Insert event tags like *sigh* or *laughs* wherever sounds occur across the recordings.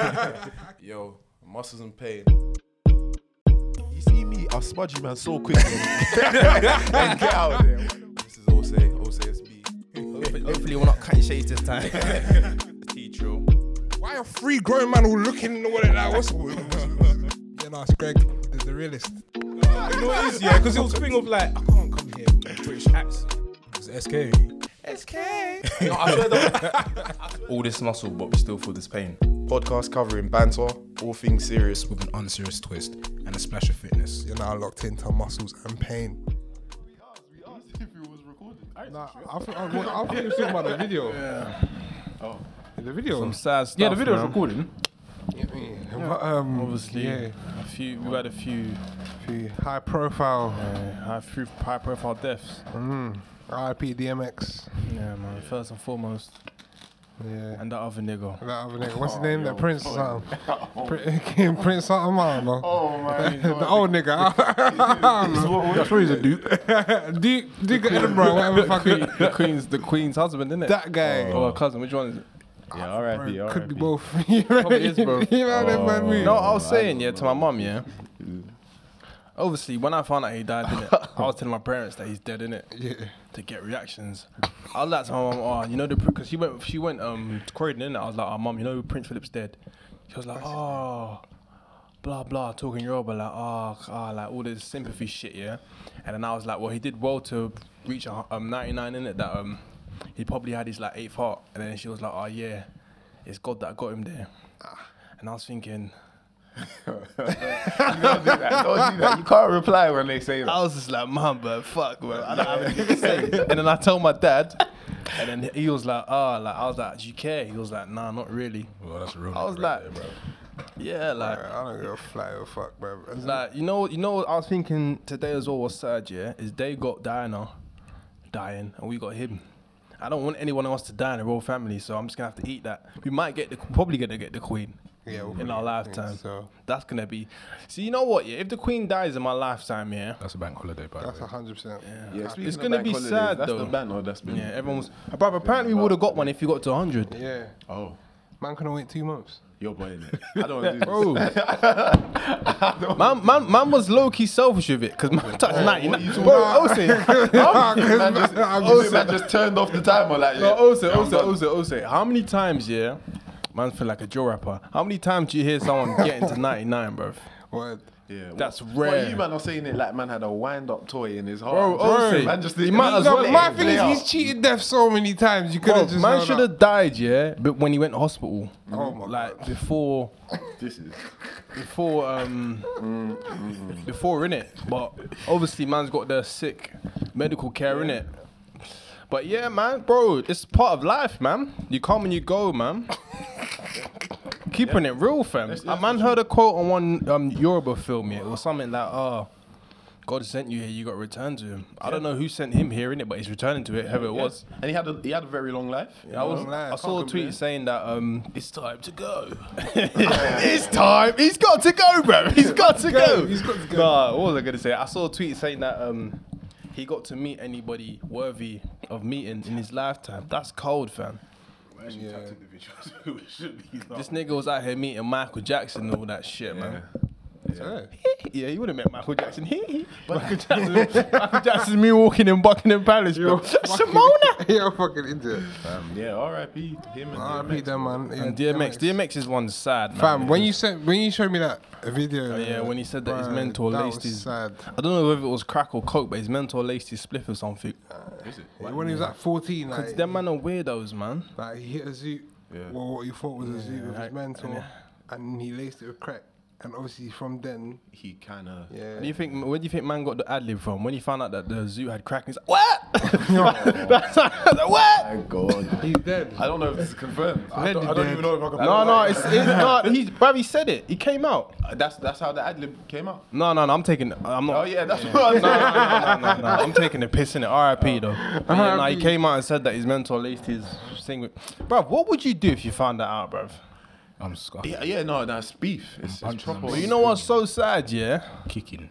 *laughs* Yo, muscles in pain. You see me, I'll smudge you, man, so quickly. *laughs* and get out of there. This is Ose, OSASB. Hopefully, hopefully we're not cutting shades this time. *laughs* Teacher. Why are three grown men all looking in the water like what's Yeah, no, it's Greg, the, the realist. You know what it is, yeah? Because it was a thing of like, I can't come here with a British accent. It's SK. No, I swear that All this muscle, but we still feel this pain. Podcast covering banter, all things serious. With an unserious twist and a splash of fitness. You're now locked into muscles and pain. Nah, I think I, I think you're talking about the video. Yeah. Oh. The video. Some sad stuff. Yeah, the video's man. recording. Yeah. But, um, Obviously, yeah, a few. We had a few few high profile. uh, high, few high profile deaths. Mm. RIP DMX. Yeah, man. First and foremost, Yeah. and that other nigga. That other nigga, what's his oh, name? That Prince or something. *laughs* Prin- *laughs* Prince something, I don't know. Oh man, *laughs* the old nigga. that's where he's a Duke. Duke, Duke of Edinburgh, whatever fucking. the queen's the queen's husband, isn't it? That guy. Oh. or her cousin. Which one is it? Ah, yeah, R.I.P. Bro, could be both. you know, Probably is, bro. you know that man mean? No, I was saying yeah to my mum, yeah. Obviously, when I found out he died, innit, I was telling my parents that he's dead, innit, Yeah. to get reactions. I was like to my mum, oh, you know the because she went she went um to Croydon, innit? I was like, oh, mum, you know Prince Philip's dead. She was like, oh, blah blah, talking Yoruba, like oh, ah, like all this sympathy shit, yeah. And then I was like, well, he did well to reach a, um 99, innit? That um he probably had his like eighth heart. And then she was like, oh yeah, it's God that got him there. And I was thinking. Don't do that. Don't do that. You can't reply when they say that. I was just like, man, but fuck, bro. I don't have anything to say. *laughs* and then I told my dad, and then he was like, oh, like I was like, do you care? He was like, nah, not really. Well, that's real. I was like, bro yeah, like, I don't give a fly or fuck, bro. like you know, you know, what I was thinking today as well was sad, yeah. Is they got Diana dying, and we got him. I don't want anyone else to die in the royal family, so I'm just gonna have to eat that. We might get the, probably gonna get the queen. Yeah, we'll in our lifetime. so. That's gonna be. See, you know what? Yeah, if the queen dies in my lifetime, yeah, That's a bank holiday, by the That's hundred percent. Yeah, It's gonna be holidays, sad, That's though. the banner that's been. yeah. Everyone was, brother. Apparently, we would have got one if you got to 100. Yeah, Oh, man couldn't wait two months. you're boy in it. I don't want to do *laughs* this. *laughs* Bro, man, man, man was low key selfish with it because man touched 99. Bro, Ose, *laughs* man, just, oh, man just turned off the timer like. no, yeah, Ose, I'm Ose, done. Ose, Ose. How many times, yeah? Man, feel like a Joe rapper. How many times do you hear someone getting to 99, bro? Word. Yeah, That's well, rare. Well, you man are saying it like man had a wind-up toy in his heart. Bro, Ose, man just he might as No, well- but my thing is, he's cheated death so many times. You could have just. man should have died, yeah, but when he went to hospital, Oh my like before, This is. before, um, mm, mm, mm. before in it. But obviously, man's got the sick medical care in it. But yeah, man, bro, it's part of life, man. You come and you go, man. *laughs* Keeping it real, fam. A man heard a quote on one um, Yoruba film, yeah. It was something like, "Oh, God sent you here, you got to return to him." I don't know who sent him here in it, but he's returning to it, whoever it was. And he had a he had a very long life. I was. Long life. I saw a tweet saying that um, it's time to go. *laughs* *laughs* it's time. He's got to go, bro. He's got to go. He's got to go. Nah, what was I gonna say? I saw a tweet saying that um, he got to meet anybody worthy of meeting in his lifetime. That's cold, fam. *laughs* This nigga was out here meeting Michael Jackson and all that shit, man. Yeah. Yeah, you would have met Michael Jackson. Michael Jackson. Michael Jackson, me walking in Buckingham Palace, bro. Simona. *laughs* You're fucking into it. Um, yeah, R.I.P. Him and R.I.P. DMX. them, man. And DMX, DMX is one sad, man. Fam, when you said when you showed me that video, Oh, yeah, when he said that his mentor that laced was his- sad. I don't know whether it was crack or coke, but his mentor laced his spliff or something. Uh, is it? When he was at 14, Cause like, them man are weirdos, man. like he hit a zoot, Yeah. well, what he thought was a zoot with like, his mentor, and he laced it with crack. And obviously from then, He kind of. yeah. Where do you think? Where do you think man got the ad lib from? When he found out that the zoo had crack, he's like, "What? *laughs* That's *laughs* like, what?" My God. He's dead. I don't know if this is confirmed. I don't, I don't even know if I can. No, no, it's, it's no. He's, bruv, he said it. He came out. Uh, That's that's how the ad lib came out. No, no, no. I'm taking. I'm not. Oh yeah, that's what I'm No, saying. no, no, no, no, no. I'm taking the piss in it. R.I.P. though. But yeah, nah, he came out and said that his mentor laced his thing with. Bruv, what would you do if you found that out, bruv? I'm scuffed. Yeah, yeah, no, that's beef. It's, it's proper. But you know what's so sad, yeah? Kicking.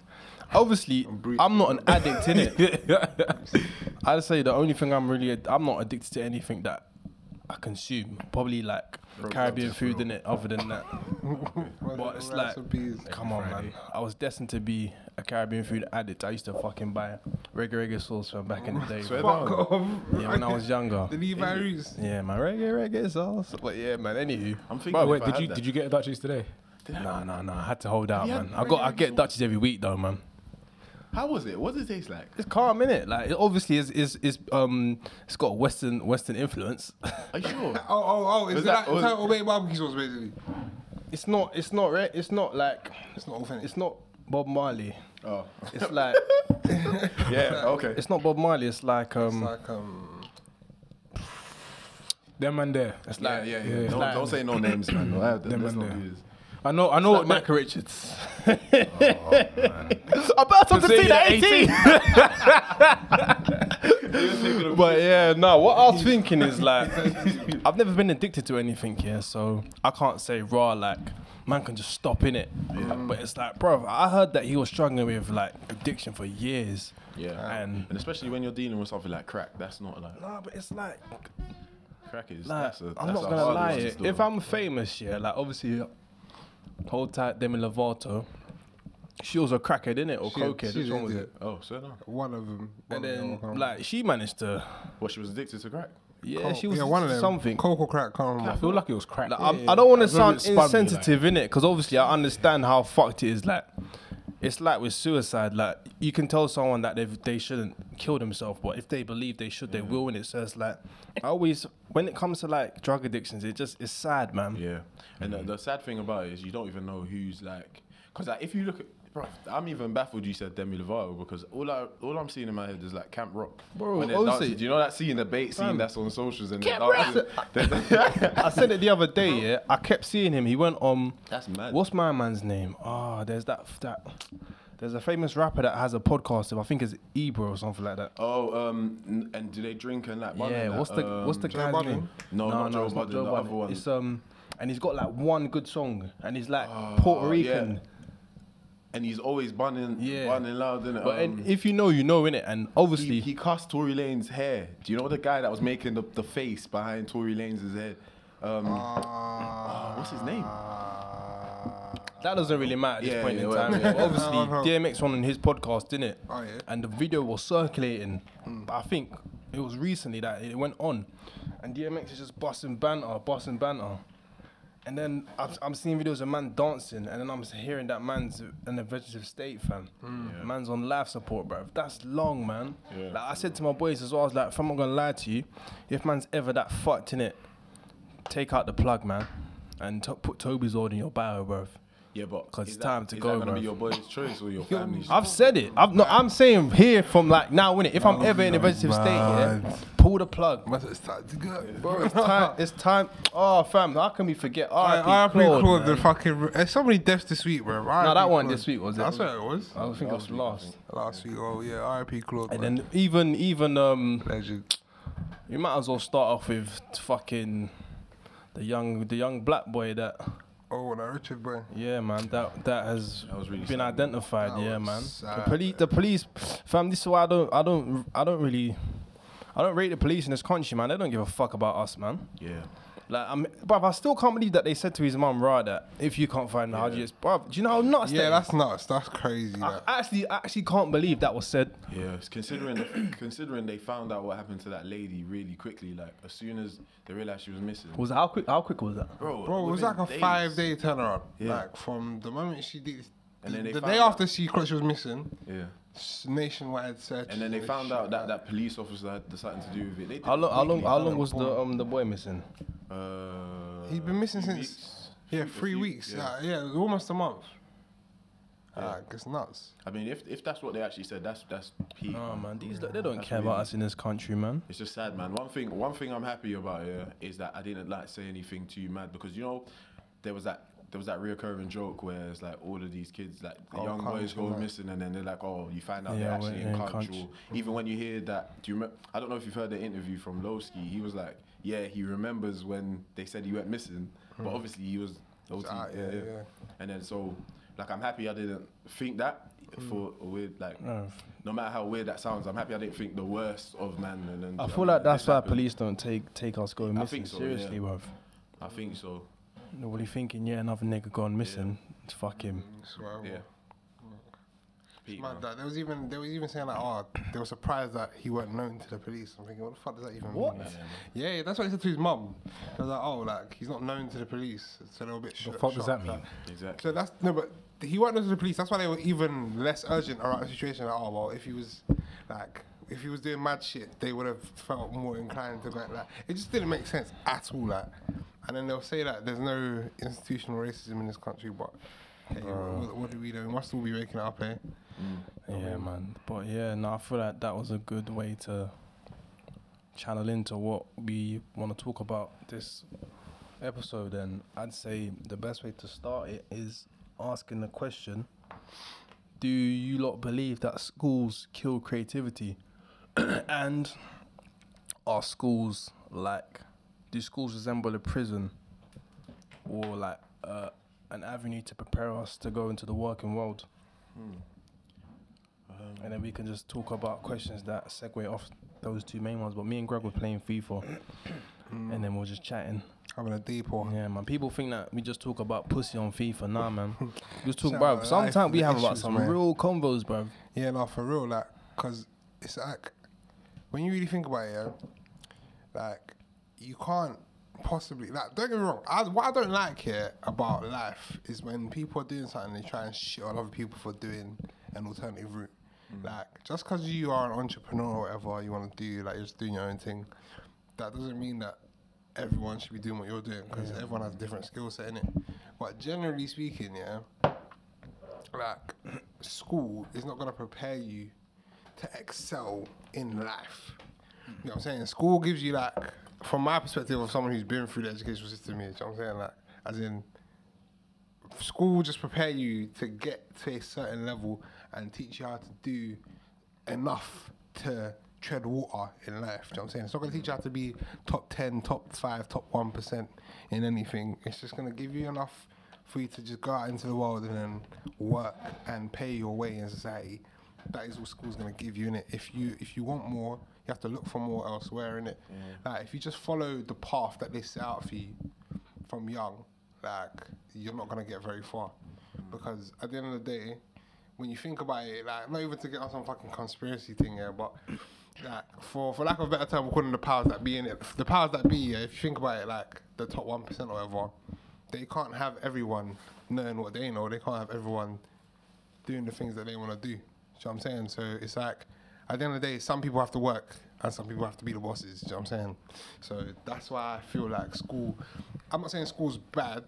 Obviously, I'm not an addict in it. *laughs* I'd say the only thing I'm really, I'm not addicted to anything that I consume. Probably like Caribbean food in it. Other than that, *laughs* but it's like, come on, man. I was destined to be a Caribbean food addict. I used to fucking buy reggae reggae sauce from back in the day. Swear bro. down. Fuck off. Yeah, when I was *laughs* younger. The Levi Roots. Yeah, my reggae reggae sauce. But yeah, man. Anywho, I'm thinking. Bro, wait, did you that- did you get a Dutchies today? nah, nah, nah. I had to hold out, man. I got I get? Dutchies every week though, man. How was it? What does it taste like? It's calm, innit? Like it obviously is is is um it's got a Western Western influence. Are you sure? *laughs* Oh, oh, oh, is Was that, that- is was- that what barbecue sauce basically? it's not it's not re- it's not like It's not authentic. it's not Bob Marley. Oh, It's like *laughs* yeah. Okay. it's not Bob Marley. It's like um It's like um. Them and there. it's Yeah, like yeah, yeah. yeah. Don't, Like- don't say no names, man. No, I- Them let's man not there. do this. I know, I know. what Micah Richards. *laughs* Oh, I bet Say to that the 18. *laughs* but yeah, no. What I was thinking is like, I've never been addicted to anything, yeah. So I can't say raw like. Man can just stop in it, but it's like, bro. I heard that he was struggling with like addiction for years. Yeah, And- and especially when you're dealing with something like crack, that's not like Nah, but it's like, crack is. like that's a, I'm not gonna lie. If. I'm famous, yeah, like obviously, hold tight, Demi Lovato. She was a crackhead, innit, or She- cokehead. she's Which one was an it? oh, so no. One of them. And then, like, she managed to, Well, she was addicted to crack. yeah, she was yeah, one of them. something. Cocoa crack. Can't I feel like it was crack. Like, I'm, I don't want to It's a bit sound spun like- insensitive in it because obviously I understand how fucked it is. Like, it's like with suicide. Like, you can tell someone that they they shouldn't kill themselves, but if they believe they should, they will. And it, so like I always when it comes to like drug addictions, it just it's sad, man. Yeah, and Mm-hmm. the, the sad thing about it is you don't even know who's like, because like if you look at, bro, I'm even baffled you said Demi Lovato because all I all I'm seeing in my head is like Camp Rock. Bro, when dancing. Do you know that scene, the bait scene Fam. that's on socials and Camp dancing? *laughs* I said it the other day. Yeah, I kept seeing him. He went on. That's mad. What's my man's name? Ah, there's that that. There's a famous rapper that has a podcast. I think it's Ebro or something like that. Oh, um, and do they drink and like? Yeah, and that? what's the what's the Um, guy's name? No, not Joe it's not Budden, the other one. It's um, and he's got like one good song, and he's like Oh, Puerto yeah. Rican. And he's always bunning, Yeah. bunning loud, innit? But um, and if you know, you know, in it, and obviously, he, he cussed Tory Lanez hair. Do you know the guy that was making the, the face behind Tory Lanez head? Um, Uh, what's his name? That doesn't really matter at this Yeah, point yeah, in whatever, time. yeah. *laughs* Obviously, *laughs* Uh-huh. DMX won on his podcast, didn't it? Oh, yeah. And the video was circulating. But I think it was recently that it went on, and DMX is just busting banter, busting banter. And then I'm, I'm seeing videos of man dancing, and then I'm hearing that man's in a vegetative state, fam. Man's on life support, bro. That's long, man. Yeah. Like I said to my boys as well, I was like, if I'm not gonna lie to you, if man's ever that fucked in it, take out the plug, man, and to- put Toby's order in your bio, bro. Yeah, but 'Cause is it's time to is go, That gonna be your boy's choice or your family's? I've said it. I've no, I'm saying here from like now, innit? If I'm ever in a vegetative state, yeah, pull the plug. Must have started to go. Bro, it's time. It's time. Oh, fam, how can we forget? I, R.I.P. I agree, Claude, Claude. The man. fucking. There's so many deaths this week, bro. No, that one this week was it? I swear it was. I think it was last. Last week. Oh yeah, R.I.P. Claude. And man. then even even um, legend. you might as well start off with fucking the young the young black boy that Oh, that Richard boy. yeah man that that has That was really been sad. identified That yeah was man the police the police fam this is why I don't I don't I don't really I don't rate the police in this country man they don't give a fuck about us man Yeah. Like I'm but I still can't believe that they said to his mum right that if you can't find the Yeah. Haji bruv do you know how nuts Yeah, that that's is? nuts. That's crazy. I That. actually I actually can't believe that was said Yeah, it's considering the, *coughs* considering they found out what happened to that lady really quickly, like as soon as they realized she was missing. was how quick how quick was that bro, Bro, it was like a days. five day turnaround. Yeah. Like from the moment she did. And then they the day out- after she caught she was missing, Yeah, s- nationwide search. and then they found out that that police officer had something to do with it. They how long how long how long was the um the boy missing Uh, He'd been missing since- weeks. yeah, three few- weeks. yeah. Yeah, yeah, almost a month. Yeah. Like, it's nuts. I mean, if if that's what they actually said, that's that's peak. Oh man, these they don't That's care really- about us in this country, man. It's just sad, man. One thing, one thing I'm happy about yeah, is that I didn't like say anything too mad because you know there was that there was that reoccurring joke where it's like all of these kids, like the Oh, young boys go man. missing and then they're like, oh, you find out Yeah, they're actually in in country. country. Even when you hear that, do you remember? I don't know if you've heard the interview from Loski. He was like, yeah, he remembers when they said he went missing, but obviously he was. OT, Ah, yeah, yeah, yeah. yeah. And then so like I'm happy I didn't think that for a weird like No. no matter how weird that sounds, I'm happy I didn't think the worst of man. And then I I feel like that's why happened. police don't take take us going I missing think so, seriously, yeah. bruv. I think so. Nobody thinking, yeah, another nigga gone missing. It's fuck him. Swear, Yeah. Pete, Man, man. that, they was even they was even saying like, oh, they were surprised that he weren't known to the police. I'm thinking, what the fuck does that even What? mean? Yeah, yeah, that's what he said to his mum. They was like, oh, like he's not known to the police, so they were a bit. The fuck does that shocked, mean? like- Exactly. So that's no, but he weren't known to the police. That's why they were even less urgent around the situation. Like, oh well, if he was like, if he was doing mad shit, they would have felt more inclined to go like. It just didn't make sense at all. Like, and then they'll say that there's no institutional racism in this country, but hey, what, what do we do? We must all be waking up, eh? Yeah, man. But yeah, no, I feel like that was a good way to channel into what we want to talk about this episode. And I'd say the best way to start it is asking the question Do you lot believe that schools kill creativity? *coughs* and are schools like, do schools resemble a prison or like uh, an avenue to prepare us to go into the working world? Hmm. Um, and then we can just talk about questions that segue off those two main ones. But me and Greg were playing FIFA, *coughs* hmm. and then we are just chatting. Having a deep one. Yeah, man. People think that we just talk about pussy on FIFA. Nah, *laughs* man. We just talk about. Sometimes we have about some man. real convos, bro. Yeah, no, for real, like, cause it's like when you really think about it, yeah, like you can't possibly like. Don't get me wrong. I, what I don't like here about life is when people are doing something, they try and shit on other people for doing an alternative route. Mm. Like, just because you are an entrepreneur or whatever you want to do, like you're just doing your own thing, that doesn't mean that everyone should be doing what you're doing because everyone has a different skill set in it. But generally speaking, yeah, like *clears throat* school is not gonna prepare you to excel in life. You know what I'm saying? School gives you like, from my perspective of someone who's been through the educational system, here, you know what I'm saying? Like, as in, school just prepare you to get to a certain level and teach you how to do enough to tread water in life. You know what I'm saying? It's not going to teach you how to be top 10, top 5, top 1% in anything. It's just going to give you enough for you to just go out into the world and then work and pay your way in society. That is what school's going to give you in it. If you if you want more, you have to look for more elsewhere in it. Like if you just follow the path that they set out for you from young, like you're not gonna get very far. Because at the end of the day, when you think about it, like not even to get on some fucking conspiracy thing here, but like for for lack of a better term, we're calling the powers that be in it. The powers that be, yeah, if you think about it, like the top one percent or whatever, they can't have everyone knowing what they know. They can't have everyone doing the things that they want to do. You know what I'm saying? So it's like at the end of the day, some people have to work and some people have to be the bosses. You know what I'm saying? So that's why I feel like school. I'm not saying school's bad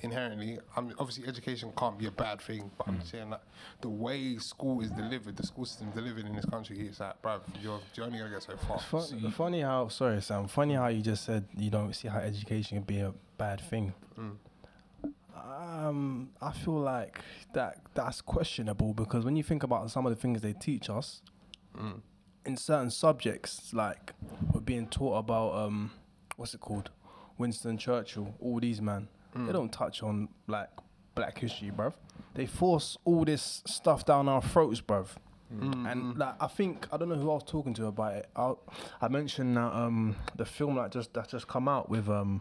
inherently. I mean, obviously education can't be a bad thing, but I'm mm. saying that the way school is delivered, the school system delivered in this country, it's like, bruv, you're, you're only gonna get so far. Fun, funny how sorry Sam. Funny how you just said you don't see how education can be a bad thing. Mm. Um, I feel like that that's questionable because when you think about some of the things they teach us in certain subjects, like we're being taught about um, what's it called, Winston Churchill, all these man, they don't touch on like Black history, bruv. They force all this stuff down our throats, bruv. And like I think I don't know who I was talking to about it. I I mentioned that um the film that just that just come out with um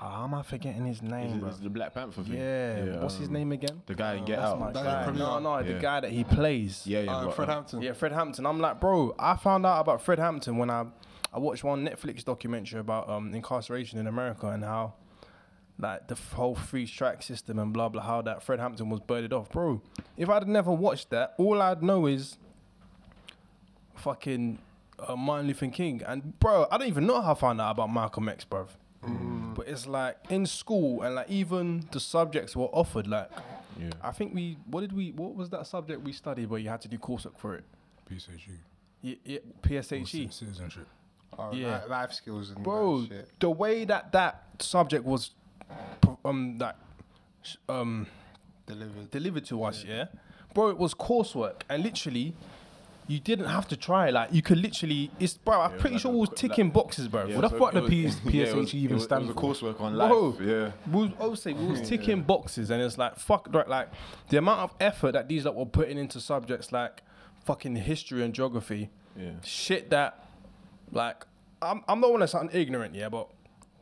how am I forgetting his name, it, is it the Black Panther thing? Yeah, what's his um, name again? The guy in Get That's Out. my guy. Premier. No, no, the guy that he plays. Yeah, yeah. Uh, but, Fred Hampton. Yeah, Fred Hampton. I'm like, bro, I found out about Fred Hampton when I I watched one Netflix documentary about um incarceration in America and how like the whole free strike system and blah blah how that Fred Hampton was birded off, bro. If I'd never watched that, all I'd know is fucking uh, Martin Luther King and bro, I don't even know how I found out about Malcolm X, bro. But it's like in school and like even the subjects were offered like. Yeah. I think we what did we what was that subject we studied where you had to do coursework for it? PSHE. Yeah, yeah, Or PSHE. ci- Citizenship. Oh, yeah. li- life skills and Bro, that shit. the way that that subject was um that um Delivered. delivered to us, yeah. Bro, it was coursework and literally you didn't have to try. Like you could literally, it's bro. I'm Yeah, pretty like sure we was ticking like- boxes, bro. Yeah, What the so fuck the PS *laughs* yeah, was- PSH even was, stand for? coursework on Bro. life. Yeah. We was, obviously, we was *laughs* ticking boxes, and it's like fuck, like, like the amount of effort that these lot were putting into subjects like fucking history and geography, Yeah. shit that, like, I'm I'm not want to sound ignorant, yeah, but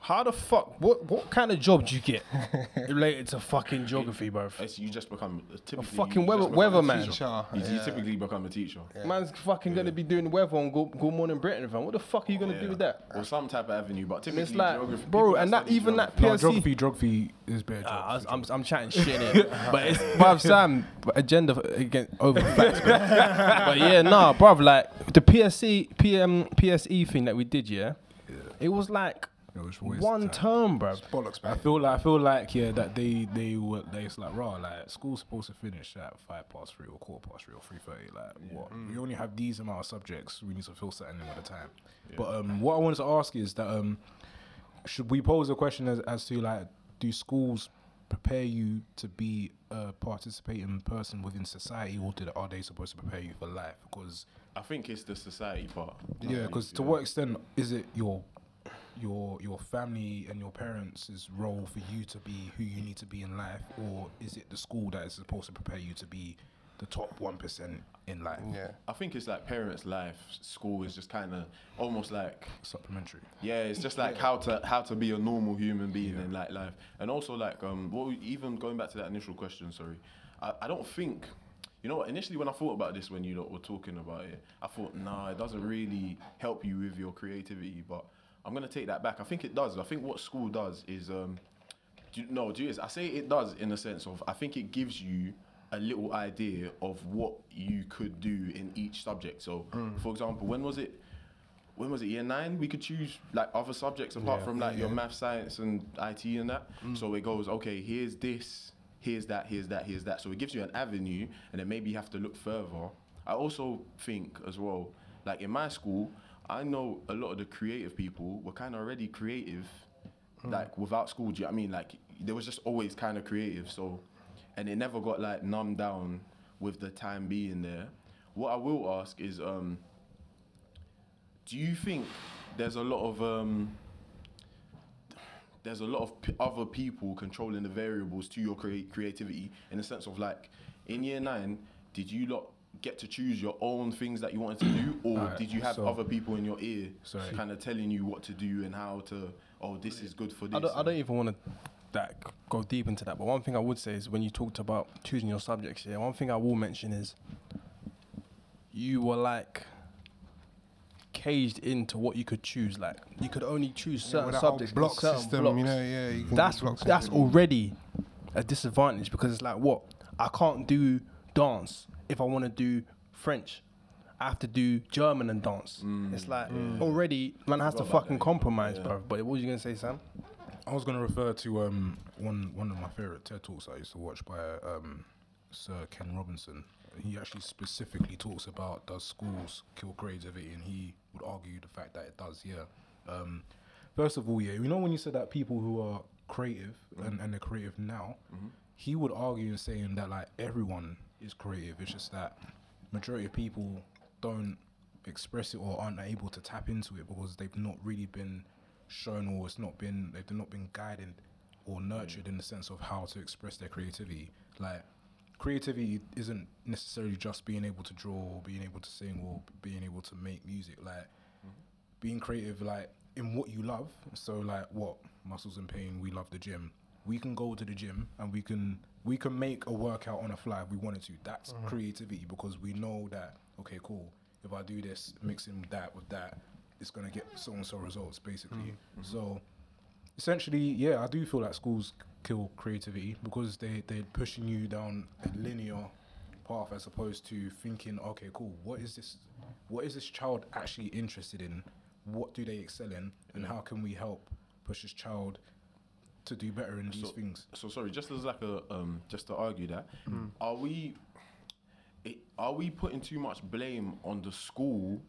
how the fuck, what what kind of job do you get *laughs* related to fucking geography, bro? It's, you just become uh, a fucking you weather- just become a weatherman. teacher. Teacher, You, you typically become a teacher. Man's fucking gonna be doing weather on Good, Good Morning Britain, fam. What the fuck are you gonna do Yeah. with that? Or some type of avenue, but And typically it's like, geography. bro, and that study even that geography- No, PSC geography, geography is better. I was- geography. I'm, I'm chatting shit in here, *laughs* but it's bruv Sam agenda again over facts. bro. *laughs* but yeah, nah, bruv, like the PSC PM PSE thing that we did, yeah, it was like It was waste one time. term, bruv. Bollocks, man. I feel like I feel like yeah that they they were they it's like raw like school's supposed to finish at five past three or quarter past three or three thirty like what we only have these amount of subjects we need to fill certain at a time. But um what I wanted to ask is that um should we pose a question as, as to like do schools prepare you to be a participating person within society or did, are they supposed to prepare you for life because I think it's the society part. yeah, because to what extent is it your your your family and your parents' role for you to be who you need to be in life, or is it the school that is supposed to prepare you to be the top one percent in life? Yeah. I think it's like parents' life. School is just kind of almost like Supplementary. yeah, it's just like how to how to be a normal human being in like life, and also like um what we, even going back to that initial question. Sorry, I, I don't think. You know what? Initially, when I thought about this, when you lot were talking about it, I thought, nah, it doesn't really help you with your creativity. But I'm gonna take that back. I think it does. I think what school does is, um, do no, do you, I say it does in the sense of I think it gives you a little idea of what you could do in each subject. So, for example, when was it? When was it? Year nine. We could choose like other subjects apart from like your math, science, and IT and that. So it goes, okay, here's this, here's that, here's that, here's that. So it gives you an avenue, and then maybe you have to look further. I also think as well, like in my school, I know a lot of the creative people were kind of already creative, like without school. Do you know what I mean? Like they was just always kind of creative. So, and it never got like numbed down with the time being there. What I will ask is, um, do you think there's a lot of um, there's a lot of p- other people controlling the variables to your crea- creativity in the sense of like in year nine, did you lot get to choose your own things that you wanted to do, or Alright, did you have so- other people in your ear Sorry. kind of telling you what to do and how to? Oh, this is good for this. I don't, I don't even want to that go deep into that. But one thing I would say is when you talked about choosing your subjects, yeah, one thing I will mention is you were like caged into what you could choose. Like you could only choose certain With that whole subjects, block certain system, blocks. you know, yeah. You can that's that's already a disadvantage because it's like what I can't do dance if I want to do French. I have to do German and dance. It's like already man has to fucking that, compromise, bro. But what was you gonna say, Sam? I was gonna refer to um one one of my favorite TED talks I used to watch by um Sir Ken Robinson. He actually specifically talks about does schools kill creativity, and he would argue the fact that it does. Yeah. Um, first of all, yeah, you know when you said that people who are creative and, and they're creative now, he would argue in saying that like everyone is creative. It's just that majority of people don't express it or aren't able to tap into it because they've not really been shown or it's not been they've not been guided or mm. nurtured in the sense of how to express their creativity. Like creativity isn't necessarily just being able to draw or being able to sing or being able to make music. Like mm-hmm. being creative like in what you love. So like what muscles and pain, we love the gym. We can go to the gym and we can we can make a workout on a fly if we wanted to. That's mm-hmm. creativity because we know that okay, cool. If I do this, mixing that with that, it's gonna get so and so results basically. Mm-hmm. Mm-hmm. So essentially, yeah, I do feel like schools kill creativity because they they're pushing you down a linear path as opposed to thinking, okay, cool, what is this? What is this child actually interested in? What do they excel in, and how can we help push this child to do better in these things? So sorry, just as like a um, just to argue that, are we, it, are we putting too much blame on the school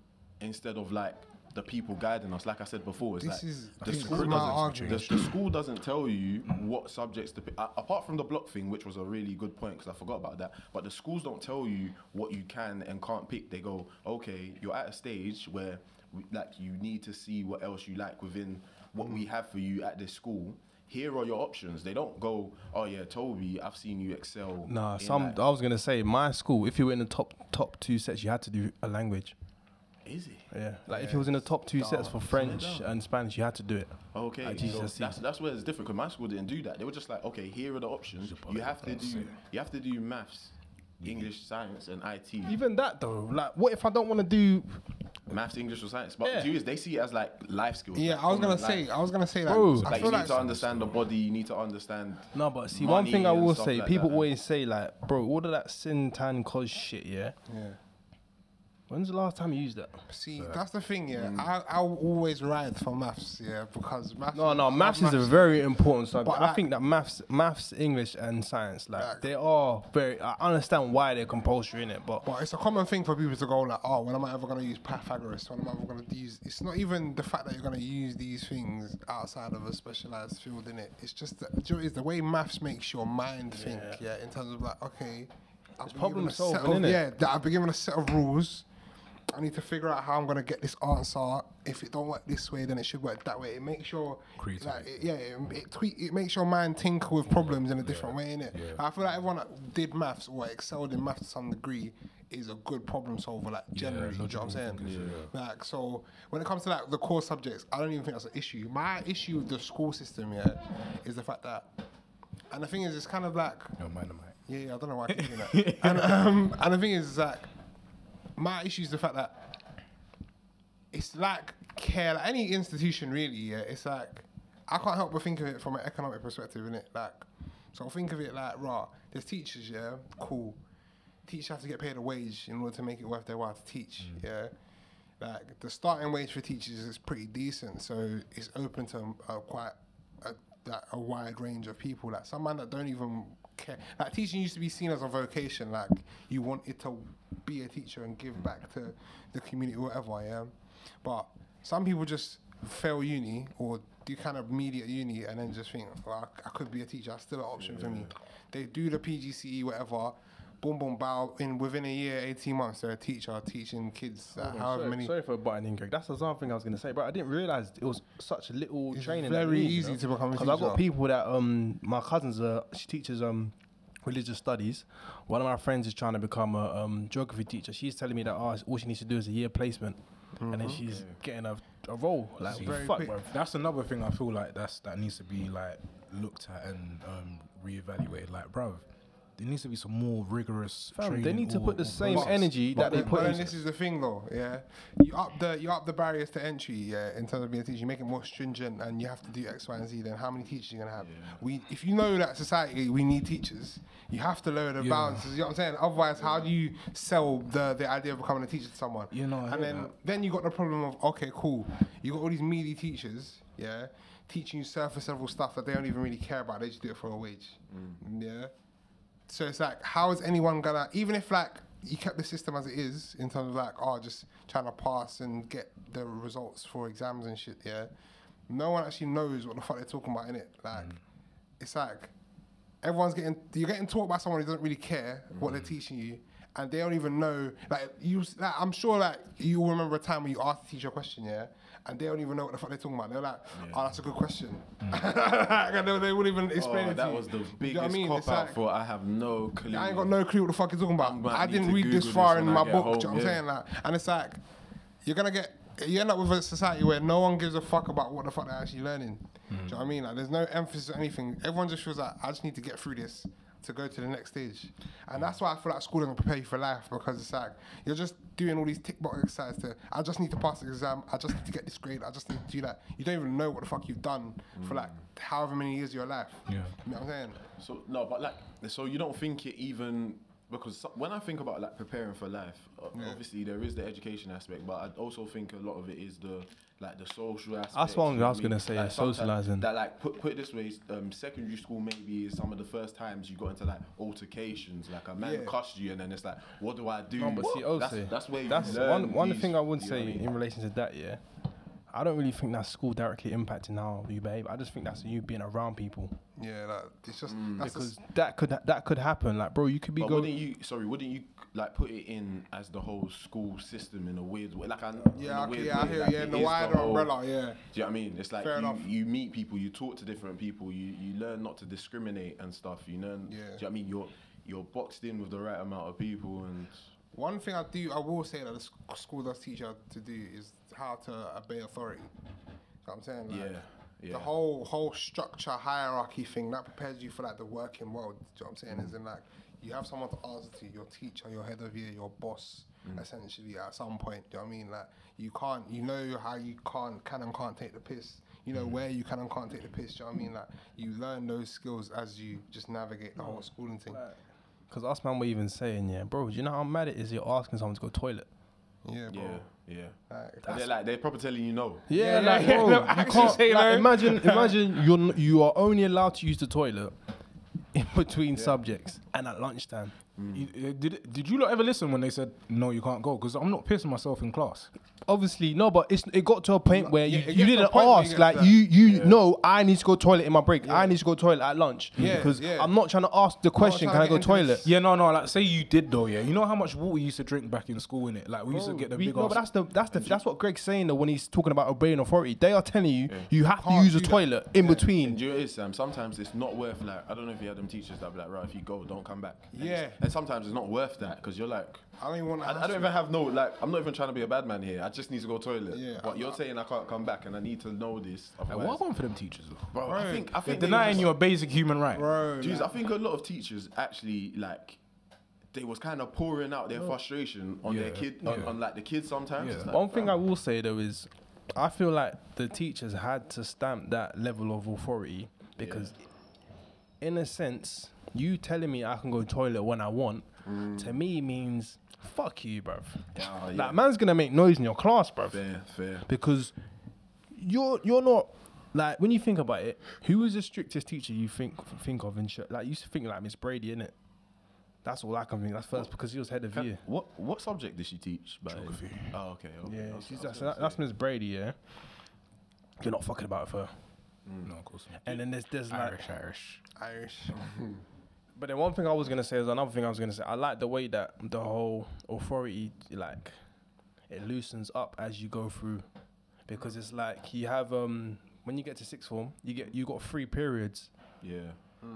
instead of like the people guiding us. Like I said before, it's This like is- the school doesn't the, the school doesn't tell you what subjects to pick. a- apart from the block thing, which was a really good point because I forgot about that. But the schools don't tell you what you can and can't pick. They go, okay, you're at a stage where like you need to see what else you like within what we have for you at this school. Here are your options. They don't go, oh yeah, Toby, I've seen you excel. Nah, some. like- I was gonna say my school. If you were in the top top two sets, you had to do a language. is it? Yeah, like if you was in the top two sets for French and Spanish, you had to do it. Okay, At so that's that's where it's different. Because my school didn't do that. They were just like, okay, here are the options. You have to do you have to do maths, English, science, and IT. Even that though, like, what if I don't want to do? Maths, English, or science. But Yeah. the thing is, they see it as like life skills. Yeah, like I was gonna common say, life. I was gonna say that. Bro. I Like you feel need like to understand the body. You need to understand. No, but see, one thing I will say, like people that. always say like, bro, all of that sin tan cos shit, yeah. Yeah. When's the last time you used that? See, that's the thing, yeah. Mm. I I'll always ride for maths, yeah, because maths. No, no, I maths is a very important subject. But I like- think that maths, maths, English, and science, like, Like- they are very. I understand why they're compulsory in it, but But it's a common thing for people to go like, oh, when am I ever going to use Pythagoras? When am I ever going to use? It's not even the fact that you're going to use these things outside of a specialized field in it. It's just that, do you know, it's the way maths makes your mind think. Yeah, in terms of like, okay, I've problem given a set solving, of- Yeah, that I've been given a set of rules. I need to figure out how I'm gonna get this answer. If it don't work this way, then it should work that way. It makes your like, it- yeah, it, it, tweak, it makes your mind tinker with problems in a different way, innit? I feel like everyone that did maths or excelled in maths to some degree is a good problem solver, like generally. you know what I'm saying? thinker, Like so, when it comes to like the core subjects, I don't even think that's an issue. My issue with the school system, yeah, is the fact that, and the thing is, it's kind of like No, mind mic. yeah, yeah, I don't know why I keep *laughs* doing that. and, um, and the thing is, like, my issue is the fact that it's like care, like any institution really, yeah, it's like, I can't help but think of it from an economic perspective, innit? Like, so think of it like, rah, there's teachers, yeah, cool. Teachers have to get paid a wage in order to make it worth their while to teach, yeah? Like, the starting wage for teachers is pretty decent, so it's open to uh, quite a, a wide range of people. Like, some man that don't even care. Like, teaching used to be seen as a vocation, like, you wanted to be a teacher and give back to the community or whatever, yeah? But some people just fail uni or do kind of media uni and then just think, well, I, I could be a teacher. That's still an option for me. They do the PGCE, whatever. Boom, boom, bow. In within a year, eighteen months, they're a teacher teaching kids. Uh, however sorry, many. sorry for butting in, Greg. That's the other thing I was gonna say, but I didn't realize it was such a little It's training. very that need, easy you know? to become a Because I've got people that um, my cousins are. She teaches um, religious studies. One of my friends is trying to become a um, geography teacher. She's telling me that oh, all she needs to do is a year placement, and then she's getting a, a role. Like Very fuck, quick. bro. That's another thing I feel like that's that needs to be like looked at and um, reevaluated. Like, bruv, there needs to be some more rigorous. Fam, they need to or- put the same process. energy But that they put but in. this is the thing, though. Yeah, you up the you up the barriers to entry. Yeah, in terms of being a teacher, you make it more stringent, and you have to do X, Y, and Z. Then how many teachers you gonna have? We, if you know that society we need teachers, you have to lower the Yeah. balances. You know what I'm saying? Otherwise, how do you sell the the idea of becoming a teacher to someone? You know, and then that. then you got the problem of okay, cool. You got all these meaty teachers. Yeah. Teaching you surface level stuff that they don't even really care about. They just do it for a wage. Mm. Yeah. So it's like, how is anyone gonna, even if like you kept the system as it is in terms of like, oh, just trying to pass and get the results for exams and shit, yeah. No one actually knows what the fuck they're talking about in it. Like, mm. it's like everyone's getting, you're getting taught by someone who doesn't really care what they're mm. teaching you. And they don't even know, like you. Like, I'm sure, like you remember a time when you asked the teacher a question, yeah, and they don't even know what the fuck they're talking about. They're like, "Oh, that's a good question," mm. *laughs* and they, they wouldn't even oh, explain Oh, it to that was the Do you know biggest I mean? cop out like- for I have no clue. I ain't got no clue what the fuck you're talking about. I didn't read this far this in my book. home, do you know what I'm saying? Like, and it's like you're gonna get you end up with a society where no one gives a fuck about what the fuck they're actually learning. Do you mm. know what I mean? Like, there's no emphasis on anything. Everyone just feels like I just need to get through this to go to the next stage, and that's why I feel like school doesn't prepare you for life because it's like you're just doing all these tick box exercises. To I just need to pass the exam. I just need to get this grade. I just need to do that. You don't even know what the fuck you've done for like however many years of your life. Yeah. You know what I'm saying? So no, but like, so you don't think it even because when I think about like preparing for life, uh, obviously there is the education aspect, but I also think a lot of it is the like the social aspect. That's what you know I was mean? gonna say, yeah, socialising. That like put put it this way, um, secondary school maybe is some of the first times you got into like altercations, like a man Yeah. cussed you, and then it's like, what do I do? No, but see, also, that's where you that's one one these- thing I would you know what say I mean? in relation to that. Yeah, I don't really think that's school directly impacting how you behave. I just think that's you being around people Yeah, like, it's just Mm. that's because just, that could that could happen. Like, bro, you could be But going. wouldn't you? Sorry, wouldn't you like put it in as the whole school system in a weird way? Like I, yeah, okay, weird yeah, I hear like yeah, it in the is wider whole- umbrella, yeah. Do you know what I mean? It's like Fair you, enough. you meet people, you talk to different people, you, you learn not to discriminate and stuff. You learn. Yeah. Do you know what I mean? You're you're boxed in with the right amount of people and. One thing I do, I will say that the sc- school does teach you how to do is how to obey authority. You know what I'm saying? Like, Yeah, yeah. The whole whole structure hierarchy thing that prepares you for like the working world. Do you know what I'm saying? Is in like you have someone to answer to, your teacher, your head of year, your boss, Mm. essentially at some point. Do you know what I mean? Like you can't, you know how you can't, can and can't take the piss. You Mm. know where you can and can't take the piss. Do you know what I mean? Like you learn those skills as you just navigate the whole schooling thing. Because us man were even saying, yeah, bro, do you know how mad it is you're asking someone to go to toilet? Yeah, bro. Yeah, yeah. Like, they're like they're probably telling you no. Yeah, Yeah, like yeah, bro, no, *laughs* you can't. say like, no. imagine, *laughs* imagine you're you are only allowed to use the toilet in *laughs* between subjects and at lunchtime. You- uh, did did you not ever listen when they said no, you can't go? Because I'm not pissing myself in class. Obviously, no, but it's it got to a point where yeah, you, it you gets to a didn't point where you ask. Like that. you you know, I need to go toilet in my break. I need to go toilet at lunch. Yeah, because yeah. I'm not trying to ask the question. trying Can I go get toilet? this- Yeah, no, no. Like, say you did though. Yeah, you know how much water we used to drink back in school in it. Like, we used to get the We- big. no, but that's the that's the that's what Greg's saying though when he's talking about obeying authority. They are telling you you have to Can't use a do that. toilet in And between. do you know it is, Sam? Sometimes it's not worth like I don't know if you had them teachers that be like, right, if you go, don't come back. Yeah. And sometimes it's not worth that because you're like, I don't even want. I, I don't even have no like. I'm not even trying to be a bad man here. I just need to go toilet. Yeah, But I- you're saying I can't come back, and I need to know this. Like, Otherwise, what going for them teachers though? bro, I think I think they denying just- you a basic human right. Bro, Jeez, I think a lot of teachers actually like. They was kind of pouring out their frustration on their Yeah, kid, on, yeah. on like the kids. Sometimes, Yeah. It's like, One thing I will say though is, I feel like the teachers had to stamp that level of authority because, in a sense, you telling me I can go toilet when I want, to me means fuck you, bruv. Ah, yeah. Like man's gonna make noise in your class, bruv, fair, fair. because you're you're not. Like when you think about it, who was the strictest teacher you think think of in sh- like you used to think like Miss Brady, innit? That's all I can think. That's first because he was head of Can- year. What what subject did she teach? By Geography. Oh, okay. okay. Yeah, was- she's I that's, that, that's. Miss Brady, yeah. You're not fucking about her. No, of course not. And then there's there's like, Irish, *laughs* Irish, Irish. *laughs* Irish. but then one thing I was gonna say is another thing I was gonna say. I like the way that the whole authority like it loosens up as you go through, because it's like you have um when you get to sixth form, you get you got three periods. Yeah.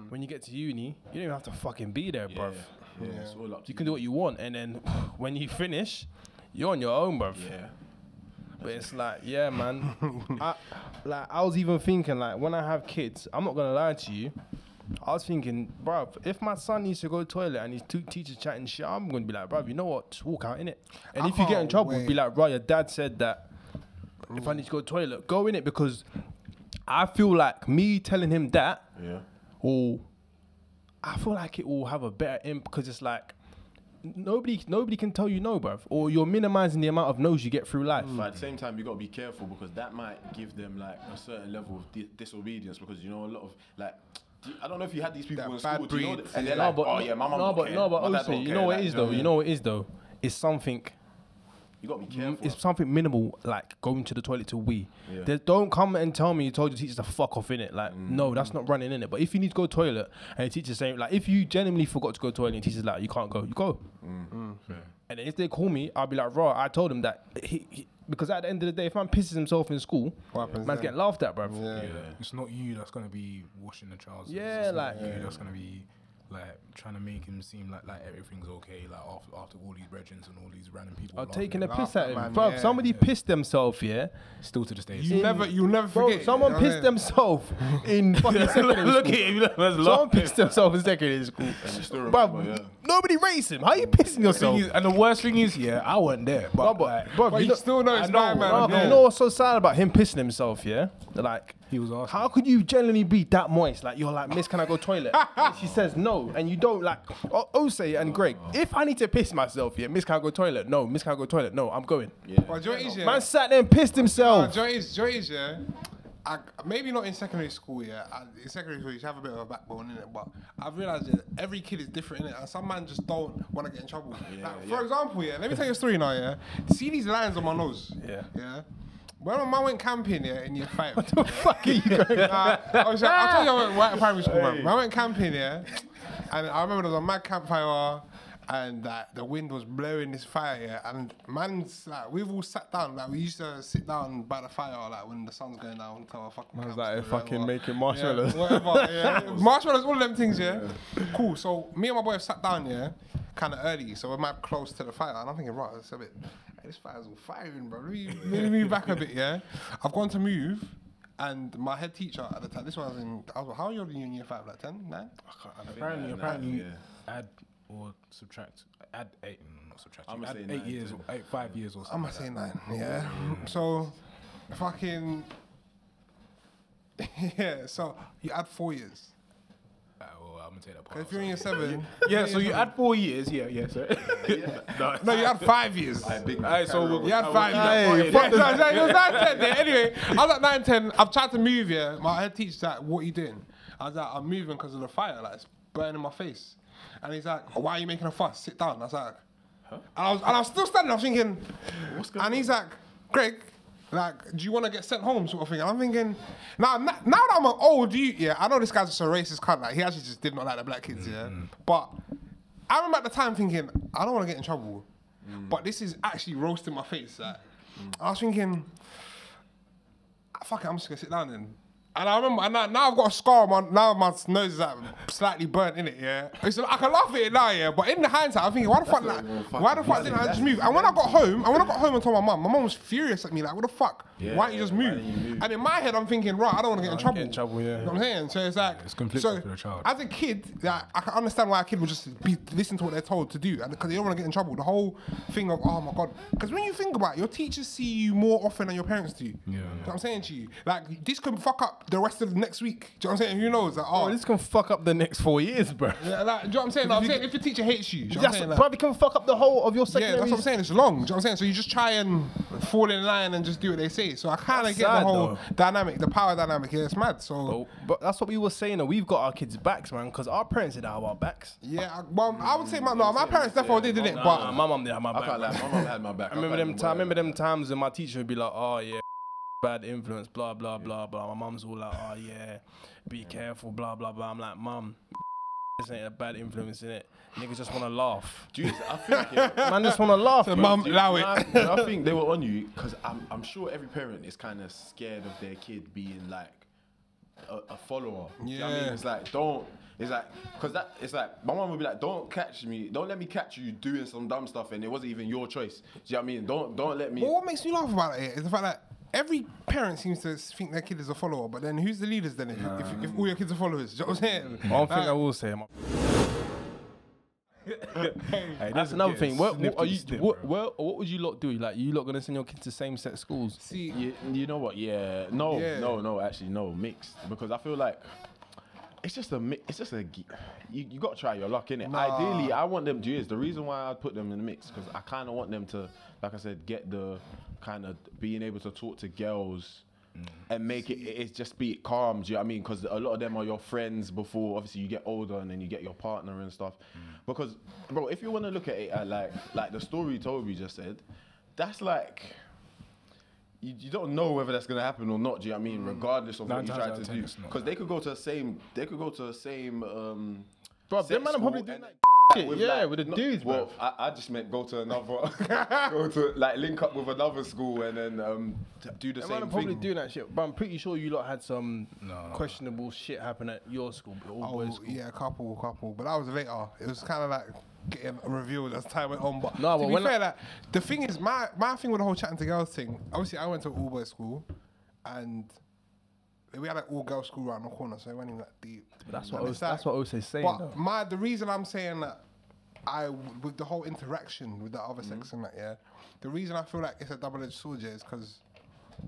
When you get to uni, you don't even have to fucking be there, Yeah. bruv. Yeah. It's all up to You can do what you want, and then *sighs* when you finish, you're on your own, bruv. Yeah. But it's like, yeah, man. *laughs* I, like I was even thinking, like when I have kids, I'm not gonna lie to you. I was thinking, bruv, if my son needs to go to toilet and his two teachers chatting shit, I'm gonna be like, bruv, you know what? Just walk out in it. And I if you get in can't trouble, be like, bro, your dad said that. If I need to go to toilet, go in it because I feel like me telling him that Yeah. will, I feel like it will have a better impact because it's like. Nobody, nobody can tell you no, bruv. Or you're minimizing the amount of no's you get through life. But at the same time, you got to be careful because that might give them like a certain level of di- disobedience because you know a lot of like. Do you- I don't know if you had these people That in bad school, do you know and they're No, like, but oh yeah, my mum no, don't but care, no, but my dad also, don't you care, know what like, it is though. You know what it is though. It's something. you got to be mm, careful. It's something minimal, like going to the toilet to wee. Yeah. There- don't come and tell me you told your teacher to fuck off in it. Like, no, that's not running in it. But if you need to go to toilet and the teacher's saying, like, if you genuinely forgot to go to toilet and the teacher's like, you can't go, you go. And if they call me, I'll be like, raw. I told him that he, he- because at the end of the day, if man pisses himself in school, What happens man's then? getting laughed at, bro. Yeah. It's not you that's gonna be washing the trousers. Yeah, it's not like- you that's gonna be like trying to make him seem like like everything's okay. Like after after all these regents and all these random people oh, Are laughing taking a at piss at at him, man, bruv. yeah. Somebody pissed themselves, yeah. Still to this day. You never, you'll never Bro, forget. someone you pissed what themselves *laughs* in fucking secondary Look at him. Look, that's Someone laughing. pissed themselves in secondary school. *laughs* And you still Bruv, yeah. nobody rates him. How you pissing yourself? Thing is- and the worst thing is, yeah, I wasn't there, but, No, but, like, bruv, But you you know, still know it's I know, my man. no, but yeah. you know what's so sad about him pissing himself, yeah? Like, he was asking. how could you genuinely be that moist? Like, you're like, Miss, can I go toilet? *laughs* And she says no, and you don't like, O- Ose and Greg, if I need to piss myself, yeah, Miss, can I go toilet? No, Miss, can I go toilet? No, I'm going. Yeah. But do you know what it is, yeah? Man sat there and pissed Uh, himself. do you know what it is? Do you know what it is, yeah? I, maybe not in secondary school, yeah. I, in secondary school, you have a bit of a backbone in it, but I've realised that every kid is different in it, and some man just don't want to get in trouble. like, For example, yeah, let me tell you a story now, yeah. See these lines on my nose, Yeah. yeah. When my mum went camping, yeah, in year five. Fuck are you going? *laughs* Nah, I was like, I'll tell you, I went right primary school, man. When I went camping, yeah, and I remember there was a mad campfire, and like the wind was blowing this fire, yeah, and man's like, we've all sat down, like we used to sit down by the fire, like when the sun's going down, tell a fucking. Man's like fucking making marshmallows. Yeah, whatever, yeah. *laughs* marshmallows, all of them things, yeah. Cool. So me and my boy have sat down, yeah, kind of early, so we're mad close to the fire, and I'm thinking, right, it's a bit. Hey, this fire's all firing, bro. Let me, let me move back a bit, yeah. I've gone to move, and my head teacher at the time. This one was in. I was. like, How old are you in year five? Like 10, 9? Apparently, Yeah, apparently, yeah. add or subtract, add eight, mm, not subtract. I'ma add eight nine, years, or eight, five years or something. I'm something. gonna say nine. Yeah. So, fucking. *laughs* yeah. So you add four years. Well, I'm gonna take that part. 'Cause If you're in your seven. yeah, so you add four years. Yeah, yeah. So no, *laughs* *laughs* No, you had five years. Alright, big Alright, so carry on. You had five years. Yeah, no, no, it was nine, ten. Yeah. Anyway, I was at nine, ten. I've tried to move. Yeah, my head teacher's like, "What are you doing?" I was like, "I'm moving because of the fire. Like it's burning my face." And he's like, "Why are you making a fuss? Sit down." I was like, and I was, and I was still standing. I was thinking, and he's like, "Greg." Like, do you want to get sent home, sort of thing? And I'm thinking, now, now now that I'm an old youth, yeah, I know this guy's just a racist cunt. Like, he actually just did not like the black kids, yeah. Mm-hmm. But I remember at the time thinking, I don't want to get in trouble, mm. but this is actually roasting my face. Like, mm. I was thinking, "Ah, fuck it, I'm just gonna sit down then. And I remember, and now, now I've got a scar on my, now my nose is like slightly burnt in it, yeah. It's, I can laugh at it now, yeah, but in the hindsight, I'm thinking, why the fuck, like, not why the fuck didn't I just move? And when I got home, and when I got home and told my mum, my mum was furious at me, like, what the fuck? Yeah, why don't you just move? you move? And in my head, I'm thinking, right, I don't want to get in trouble. get in trouble, yeah. You know what I'm saying? So it's like, it's conflicting so for the child. as a kid, like, I can understand why a kid would just be listen to what they're told to do, and because they don't want to get in trouble. The whole thing of oh my god, because when you think about it, your teachers see you more often than your parents do. Yeah. You know what I'm saying to you? Like this could fuck up the rest of the next week. Do you know what I'm saying? Who knows? Like, oh, Oh, this can fuck up the next four years, bro. yeah, like, do you know what I'm saying? Like, I'm saying if your teacher hates you, do you know what I'm saying? Like, probably can fuck up the whole of your secondary. yeah, that's what I'm saying. It's long. Do you know what I'm saying? So you just try and fall in line and just do what they say. So I kind of get the sad, whole though. dynamic, the power dynamic. Yeah, it's mad. So Oh, but that's what we were saying. Though. We've got our kids' backs, man, because our parents did have our backs. yeah, I, well, I would say my no, my parents definitely did it, Nah, but my mum did have my I back. can't lie, my mum had my back. I remember them. Ti- I remember them times when my teacher would be like, "Oh yeah, bad influence, blah blah blah blah." My mum's all like, "Oh yeah, be careful, blah blah blah." I'm like, "Mum, this ain't a bad influence in it. Niggas just want to laugh. Jeez, I think yeah, *laughs* Man, just want to laugh." bro. mum, Dude, allow it. nah, I think they were on you because I'm, I'm sure every parent is kind of scared of their kid being like a, a follower. Do you know what I mean? Yeah. It's like don't. It's like because that it's like my mom would be like, don't catch me, don't let me catch you doing some dumb stuff, and it wasn't even your choice. Do you know what I mean? Don't don't let me. But what makes you laugh about it is the fact that every parent seems to think their kid is a follower, but then who's the leaders then if, if, if all your kids are followers? Do you know what I'm saying? One thing Like, I will say, my- *laughs* Hey, that's another thing. getting What, what are you? snip, What, bro. what, what would you lot do? Like, you lot gonna send your kids to same set schools? See, You, you know what? Yeah, no, Yeah. no, no. Actually, no, mixed because I feel like it's just a mi- it's just a you, you got to try your luck in it. Nah. Ideally, I want them to is the reason why I put them in the mix because I kind of want them to, like I said, get the kind of being able to talk to girls. Mm. And make it, it's just be calm. Do you know what I mean? Because a lot of them are your friends before, obviously, you get older and then you get your partner and stuff. Mm. Because, bro, if you want to look at it at like, like the story Toby just said, that's like, you, you don't know whether that's gonna happen or not. Do you know what I mean? Mm. Regardless of Nine what you try to do, because they could go to the same, they could go to the same. Um, Bro, them man are probably doing that shit. Yeah, with the no- dudes, bro. Well, I, I just meant go to another, *laughs* go to like link up with another school and then um, do the Them man same are probably thing. doing that shit. But I'm pretty sure you lot had some No, no, no. questionable shit happen at your school, all oh, boys school. yeah, a couple, a couple, but that was later. It was kind of like getting revealed as time went on. But No, to but be when I- fair, like, the thing is, my my thing with the whole chatting to girls thing. Obviously, I went to all boys school, and we had an all girl school around the corner, so it wasn't even that deep. But That's what Os- that's like- what Ose's saying. But though. my the reason I'm saying that I with the whole interaction with the other Mm-hmm. sex and that yeah, the reason I feel like it's a double edged sword yeah, is because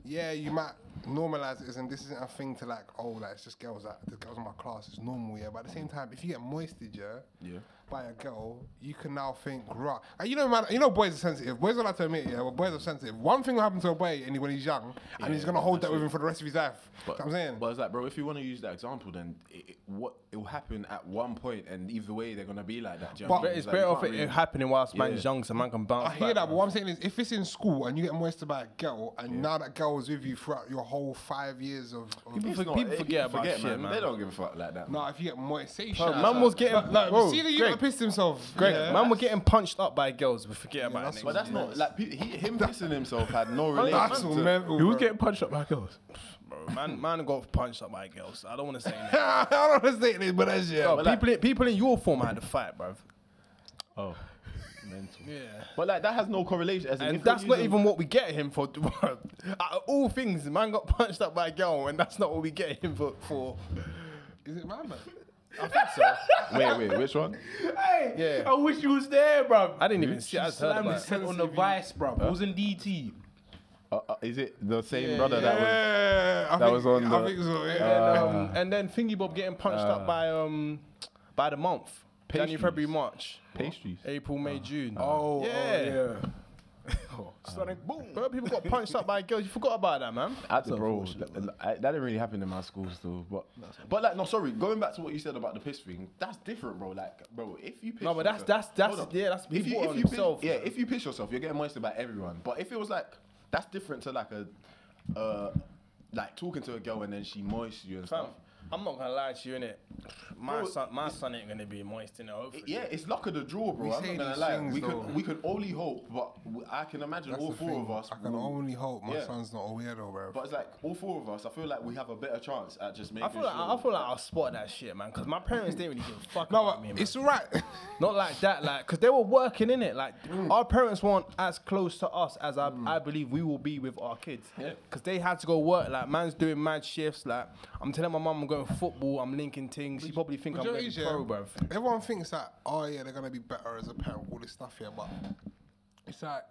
yeah you might normalize it as in this isn't a thing to like, oh, like it's just girls that the girls in my class it's normal, yeah. But at the same time, if you get moisted, yeah, Yeah. by a girl, you can now think, right? And you know, man, you know, boys are sensitive. Boys are like to admit, yeah, well, boys are sensitive. One thing will happen to a boy and when he's young, and he's gonna hold that with him for the rest of his life. But, I'm saying, but it's like, bro, if you want to use that example, then it, it, what it will happen at one point, and either way, they're gonna be like that. you know But- what But it's like, better you off it really- happening whilst Yeah. man's young, so man can bounce I hear back, that, but what I'm saying is, if it's in school and you get moisted by a girl, and now that girl was with you throughout your whole five years of, of People It's for- not- people eh, forget about shit, man. They don't give a fuck like that. no, if you get moist, say Bro, man was getting, Like, like, bro, see the you Greg, pissed himself. Greg, yeah. man were getting punched up by girls. We forget about that's it. But that's not like he, him pissing himself had no *laughs* relation That's to. all mental. Who was getting punched up by girls? Bro, man, man got punched up by girls. I don't want to say *laughs* that. I don't want to say this, but that's yeah. Bro, but like- people, in, people in your form had to fight, bro. Oh, mental. Yeah. But like that has no correlation. As And that's not even what we get him for. *laughs* Out of all things, man got punched up by a girl, and that's not what we get him for. for. Is it my man? I think so. *laughs* Wait, wait, which one? Hey, Yeah. I wish you was there, bro. I didn't even see. I just heard about his it. head on the vice, bro. It was in DT. Uh, uh, is it the same Yeah, brother that was? Yeah, That think, was on I the- think so. Yeah. And, um, and then Thingy Bob getting punched up by um by the month. January, February, March, Pastries. April, May, ah. June. Ah. Oh, yeah. *laughs* oh, Sonic ah. boom. Bro, people got punched up by girls. You forgot about that, man. At the bro, that, that didn't really happen in my school still, but but like no, sorry. Going back to what you said about the piss thing, that's different, bro. Like, bro, if you piss, No, but that's- yourself- that's- that's- yeah, that's- he if you if on you himself, piss, yeah, man. if you piss yourself, you're getting moisted by everyone. But if it was like that's different to like a uh like talking to a girl and then she moists you and Fam, stuff. I'm not gonna lie to you, innit? My Bro, son, my son ain't gonna be moist in it. Hopefully. Yeah, it's luck of the draw, bro. We I'm say not gonna these lie. things, We though. can we can only hope, but w- I can imagine That's all the four thing. of us. I can will- only hope my Yeah. son's not a weirdo, bro. But it's like all four of us. I feel like we have a better chance at just making I feel like sure. I feel like I'll spot that shit, man. Cause my parents didn't really give a *laughs* fuck no, about but me, man. it's alright. *laughs* Not like that, like, cause they were working in it. Like, Mm. our parents weren't as close to us as I, I believe we will be with our kids. Yeah. Cause they had to go work. Like, man's doing mad shifts. Like, I'm telling my mum I'm going football. I'm linking things. She probably think I'm But you going what to it be is, pro, yeah? bruv. Everyone thinks that, oh yeah, they're gonna be better as a parent, all this stuff here, but it's like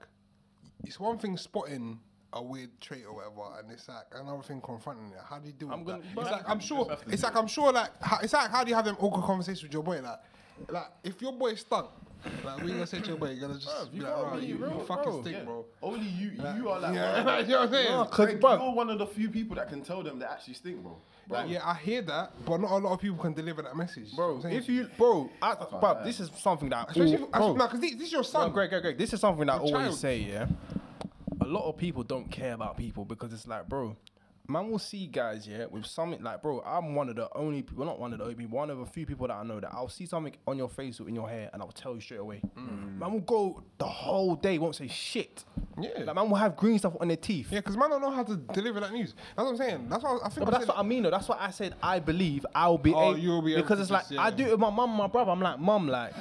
it's one thing spotting a weird trait or whatever, and it's like another thing confronting it. How do you do I'm with gonna- that? It's like I'm sure. It's like I'm sure. Like how, it's like how do you have them awkward conversations with your boy? Like, like if your boy stunk, like we gonna say to your boy, you're gonna just Bruv, be like, gotta "Right, be you, you fucking bro." stink, Yeah. bro. Only you, you are like, Yeah, one of *laughs* you know what I'm saying? No, the, 'cause, Greg, bruv, you're one of the few people that can tell them they actually stink, bro. Like, yeah, I hear that, but not a lot of people can deliver that message. Bro, I'm if you, bro, I, bro, lie. this is something that, especially, all, if, bro, no, because this, this is your son. No, Greg, Greg, Greg. This is something that I Your always child. say, yeah. A lot of people don't care about people because it's like, bro, man will see guys, yeah, with something like, bro, I'm one of the only people, not one of the only one of a few people that I know that I'll see something on your face or in your hair and I'll tell you straight away. Mm. Man will go the whole day, won't say shit. Yeah. Like, man will have green stuff on their teeth. Yeah, because man don't know how to deliver that news. That's what I'm saying. That's what I think. No, but that's what I mean, though. That's what I said. I believe I'll be. Oh, able, you'll be able because it's like just, I do it with my mum, and my brother. I'm like, mum, like,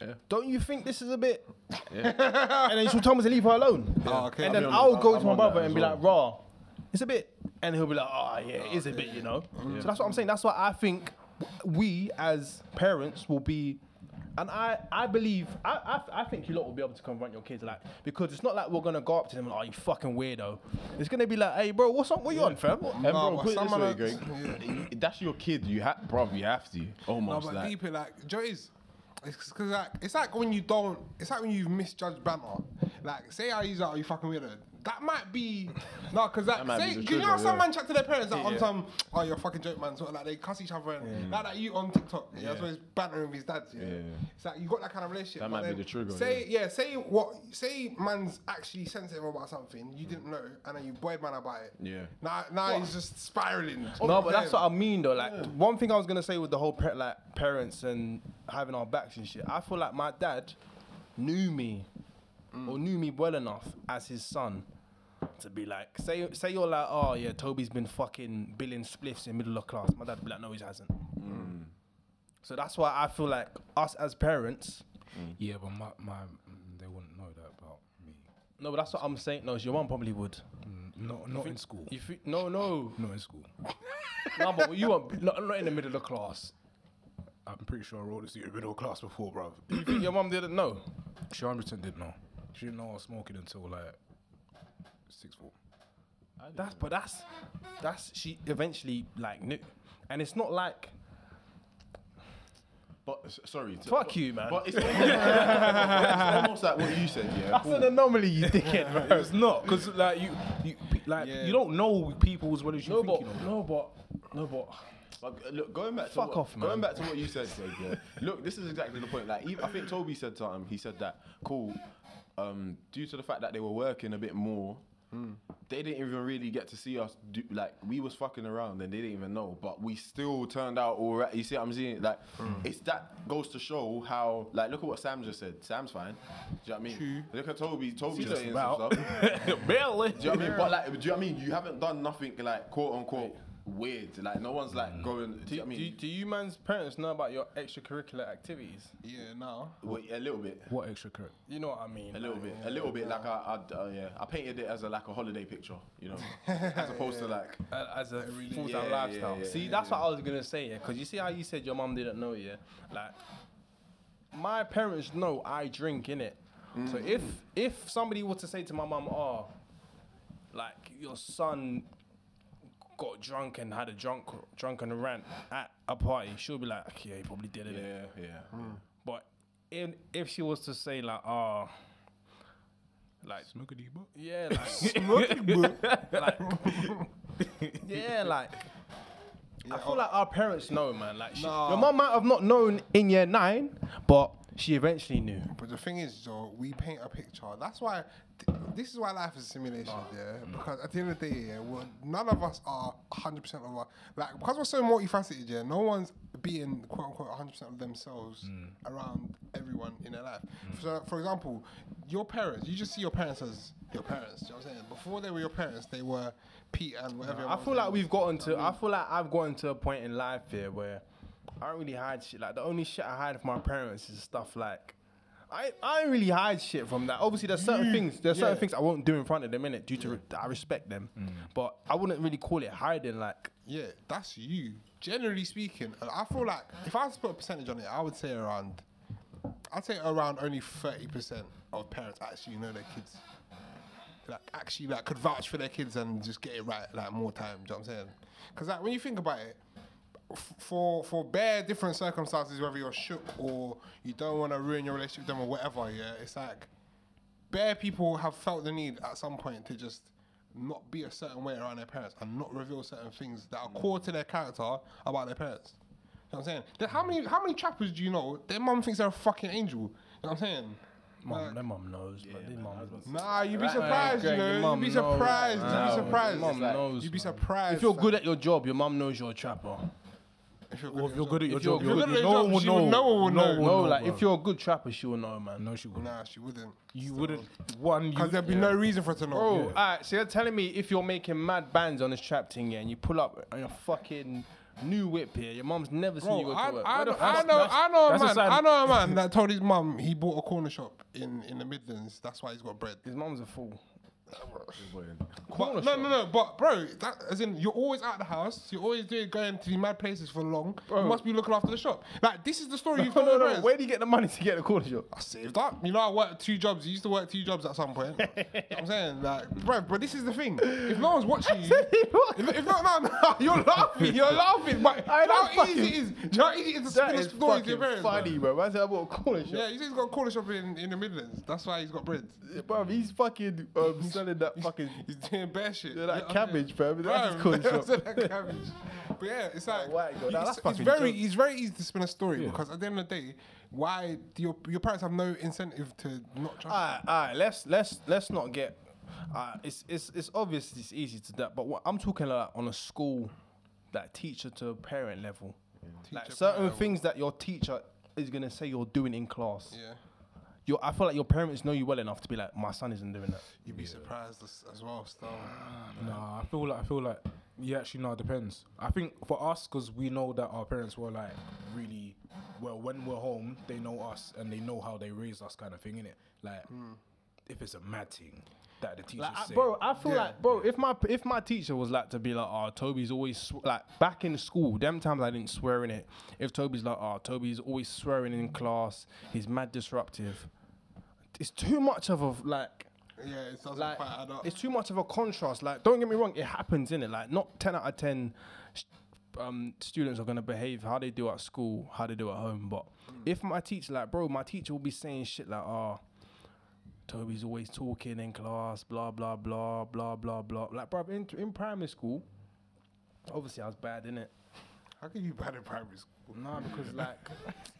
Yeah. don't you think this is a bit? *laughs* and then she'll tell me to leave her alone. Oh, okay. And I'll then I'll go I'm to my brother and be well. like, raw, it's a bit, and he'll be like, oh yeah, it is a bit, you know. So that's what I'm saying. That's why I think we as parents will be. And I, I believe, I, I, I think you lot will be able to confront your kids, like, because it's not like we're gonna go up to them and, oh, you fucking weirdo. It's gonna be like, hey, bro, what's up? What you on, fam? What- And No, bro, but put it this some way, of Greg. That's your kid. You have, bro. You have to No, almost but like. deep it like Joe is. It's cause like it's like when you don't. It's like when you've misjudged banter. Like say I use that, oh, you fucking weirdo. That might be no, cause like That might say, be the cause you know how trigger, some yeah. man chat to their parents like on Yeah. some, oh you're a fucking joke man, sort of like they cuss each other and like that you on TikTok. Yeah, that's why he's bantering with his dad. Yeah. Yeah. it's like you got that kind of relationship. That but might be then the trigger, Say yeah. say what? Say man's actually sensitive about something you didn't know, and then you boyed man about it. Yeah. Now now he's just spiraling. Oh, no, but that's what I mean though. Like one thing I was gonna say with the whole pa- like parents and having our backs and shit. I feel like my dad knew me or knew me well enough as his son to be like, say say you're like, oh yeah, Toby's been fucking billing spliffs in middle of class. My dad would be like, no, he hasn't. So that's why I feel like us as parents. Yeah, but my, my mm, they wouldn't know that about me. No, but that's what I'm saying. No, your mom probably would. Mm, No, not in school. You fe- no, no, Not in school. *laughs* no, but you weren't not, not in the middle of class. I'm pretty sure I wrote this in your middle class before, bruv. You think your mom didn't know? She 100% did know. She didn't know I was smoking until like sixth form. That's but that's that's she eventually like knew, and it's not like But s- sorry. to- Fuck you, man. But it's *laughs* almost, it's almost like what you said, yeah. that's an anomaly, you dickhead, bro. It's not because like you, you pe- like Yeah. you don't know people as well as you No, think but you know. no, but no, but But uh, look, going back to Fuck what, off, going back to what you said, Dave, yeah. Look, this is exactly the point. Like, even, I think Toby said something. He said that cool. Um, due to the fact that they were working a bit more, they didn't even really get to see us. Do, like, we was fucking around and they didn't even know. But we still turned out all right. You see what I'm saying? Like, it's that goes to show how. Like, look at what Sam just said. Sam's fine. Do you know what I mean? Look at Toby. Toby Just saying some stuff. *laughs* Barely. Do you know what I mean? But like, do you know what I mean? You haven't done nothing like quote unquote weird. Like no one's like going. Do, do, you I mean? do you man's parents know about your extracurricular activities? Yeah, no. Wait, a little bit. What extra credit? You know what I mean? A little bit, a little bit. Like I, I uh, yeah, I painted it as a like a holiday picture, you know, as opposed to *laughs* like, Uh, as a full time Yeah, yeah, lifestyle. yeah, see, yeah, that's yeah. what I was gonna say, yeah. Because you see how you said your mum didn't know, yeah. Like, my parents know I drink in it. So Mm. if if somebody were to say to my mum, oh, like your son got drunk and had a drunk drunken rant at a party, she'll be like, okay, he probably did it. yeah, yeah. Hmm. But in, if she was to say like, oh, like Smoke a deep book. yeah, like, *laughs* *laughs* like yeah, like. I feel like our parents know, man. Like, she, Nah. your mum might have not known in year nine, but she eventually knew. But the thing is, Joe, we paint a picture. That's why, th- this is why life is a simulation, yeah. Mm. Because at the end of the day, yeah, well, none of us are 100% of our, like, because we're so multifaceted, yeah, no one's being, quote unquote, 100% of themselves mm. around everyone in their life. Mm. So, for example, your parents, you just see your parents as your parents, you know what I'm saying? Before they were your parents, they were Pete and whatever. I feel like we've gotten to. I feel like I've gotten to a point in life here where I don't really hide shit. Like the only shit I hide from my parents is stuff like. I, I don't really hide shit from that. Obviously, there's certain mm. things. There's certain things I won't do in front of them in it due to re- I respect them, mm. but I wouldn't really call it hiding. Like Yeah, that's you. Generally speaking, I feel like if I was to put a percentage on it, I would say around, I'd say around only thirty percent of parents actually know their kids. Like actually, like could vouch for their kids and just get it right like more time. Do you know what I'm saying? Because like when you think about it, f- for for bare different circumstances, whether you're shook or you don't want to ruin your relationship with them or whatever, yeah, it's like bare people have felt the need at some point to just not be a certain way around their parents and not reveal certain things that are core to their character about their parents. You know what I'm saying? Then how many how many trappers do you know? Their mum thinks they're a fucking angel. You know what I'm saying? mum, Like, their mum knows, but their mum doesn't. Nah, you'd be Right. surprised, you know. You'd be surprised. You'd be surprised. your mum knows, You'd be surprised. If you're good at your job, your mum knows you're a trapper. If you're Or if you're good at your If you're job, good at your No job, one she would- know. no one would know. No, like if you're a good trapper, she will know, man. no, she wouldn't. Nah, she wouldn't. You wouldn't. One, you. Because there'd be no reason for her to know. Bro, alright, so you're telling me if you're making mad bands on this trap thing, yeah, and you pull up on your fucking new whip here, your mum's never seen you Bro, go I, to work. I, the I fuck- know, I know a that's a man. sign- I know a man *laughs* that told his mum he bought a corner shop in, in the Midlands. That's why he's got bread. His mum's a fool. But, no, no, no. But bro, that as in you're always out of the house. You're always doing going to these mad places for long. You must be looking after the shop. Like this is the story you've No, told no, no. Where do you get the money to get the corner shop? I saved up. You know, I worked two jobs. You used to work two jobs at some point. You know I'm *laughs* saying, like, bro, but this is the thing. If no one's watching *laughs* you, if, if not, no, no, *laughs* you're laughing. You're laughing. But I how easy it is? You know how easy it is to spin a story to your parents? bro? funny, bro. Man said I bought a corner shop. Yeah, he's got a corner shop in, in the Midlands. That's why he's got bread. Bro, he's fucking um, selling that fucking *laughs* He's doing bare shit. Yeah, that Yeah, cabbage, okay. fam. That's his corner shop. that cabbage. But yeah, it's like white girl. Nah, it's, that's it's very joke. it's very easy to spin a story because at the end of the day, why do your your parents have no incentive to not trust? Alright, alright. Let's let's let's not get. Uh, it's it's it's obvious it's easy to that, but what I'm talking like on a school, that teacher to parent level, like certain parent things that your teacher is gonna say you're doing in class. yeah, Your, I feel like your parents know you well enough to be like, my son isn't doing that. you'd be surprised as, as well. Still, Nah, I feel like I feel like yeah, actually no, it depends. I think for us, because we know that our parents were like really well when we're home, they know us and they know how they raised us, kind of thing, innit? Like hmm. if it's a mad thing that the teacher Like, I- bro, I feel Yeah. like, bro, if my if my teacher was like to be like, oh, Toby's always sw-, like back in school, them times I didn't swear in it. If Toby's like, oh, Toby's always swearing in class, he's mad disruptive. It's too much of a like. Yeah, it doesn't Like, quite add up. it's too much of a contrast. Like, don't get me wrong, it happens in it. Like, not ten out of ten um, students are gonna behave how they do at school, how they do at home. But if my teacher, like, bro, my teacher will be saying shit like, "Oh, Toby's always talking in class, blah blah blah blah blah blah." Like, bro, in in primary school, obviously I was bad in it. How can you be bad in primary school? No, because like,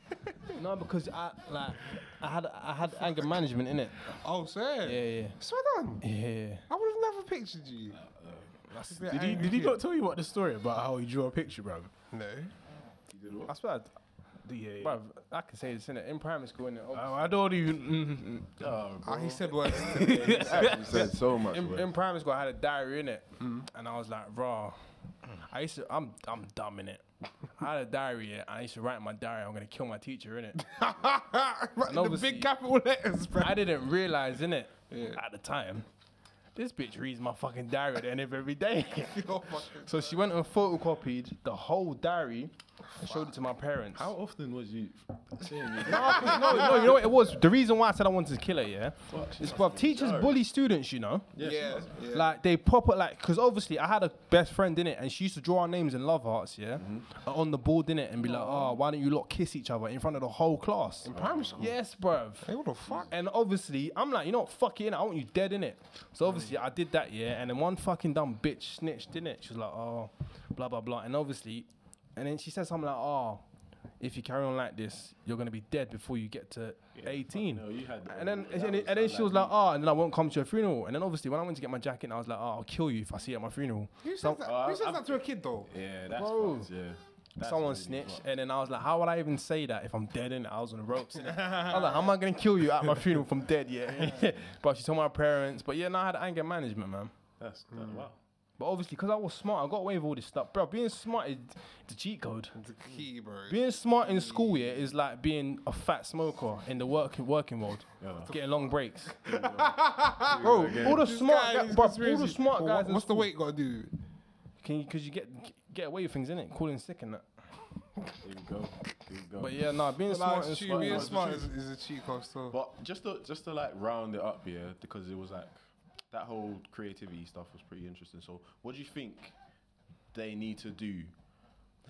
*laughs* no, because I like I had I had anger management in it. Oh, sir. Yeah, yeah, Swear down. yeah. I would have never pictured you. Uh, uh, did he, did he not tell you about the story about how he drew a picture, bro? No. I swear. Yeah. Bruv, I can say this in it in primary school in it. Oh, I don't even. mm, mm, mm. Oh, Ah, he said words. *laughs* you said so much. in, in primary school, I had a diary in it, hmm. and I was like, raw. I used to, I'm, I'm dumb in it. I had a diary, yeah, and I used to write in my diary, I'm gonna kill my teacher in it. *laughs* the big capital letters, bro. I didn't realize in it at the time. This bitch reads my fucking diary at the end of every day. *laughs* So she went and photocopied the whole diary and showed it to my parents. How often was you saying *laughs* you no, no, you know what it was? The reason why I said I wanted to kill her, yeah, is bruv, teachers bully students, you know. yeah, yeah. Like they proper like, cause obviously I had a best friend in it, and she used to draw our names in love hearts, yeah, uh, on the board in it, and be like, oh, why don't you lot kiss each other in front of the whole class? In primary school? Yes, bruv. Hey, what the fuck? And obviously, I'm like, you know what, fuck it, innit? I want you dead in it. So obviously, I did that, yeah. And then one fucking dumb bitch snitched in it. She was like, oh, blah blah blah. And obviously, and then she said something like, oh, if you carry on like this, you're gonna be dead before you get to 18. no, you had and then That and, then- and then she was like like, oh, and then I won't come to your funeral. And then obviously, when I went to get my jacket, I was like, oh, I'll kill you if I see you at my funeral. Who says Some- that? Uh, Who says that to a kid though? Yeah, that's Bro. fucked, yeah. That's Someone really snitched, fucked. and then I was like, "How would I even say that if I'm dead?" And I was on the ropes. *laughs* I was like, "How am I gonna kill you at my funeral if I'm dead?" Yeah, *laughs* *laughs* but she told my parents. But yeah, no, I had anger management, man. That's that, wow. But obviously, because I was smart, I got away with all this stuff, bro. Being smart is the cheat code. It's a key, bro. Being smart in school, yeah, is like being a fat smoker in the working working world, Yeah. getting long breaks. *laughs* bro, all the smart, Guy, guys, bro, all the smart guys. what- What's the weight got to do? Can you? Because you get get away with things, in innit? Calling sick and that. There you go. There you go. But yeah, nah, being Nah, smart in it's school. Being smart is, is a cheat code still. But just to just to like round it up here, because it was like that whole creativity stuff was pretty interesting. So what do you think they need to do?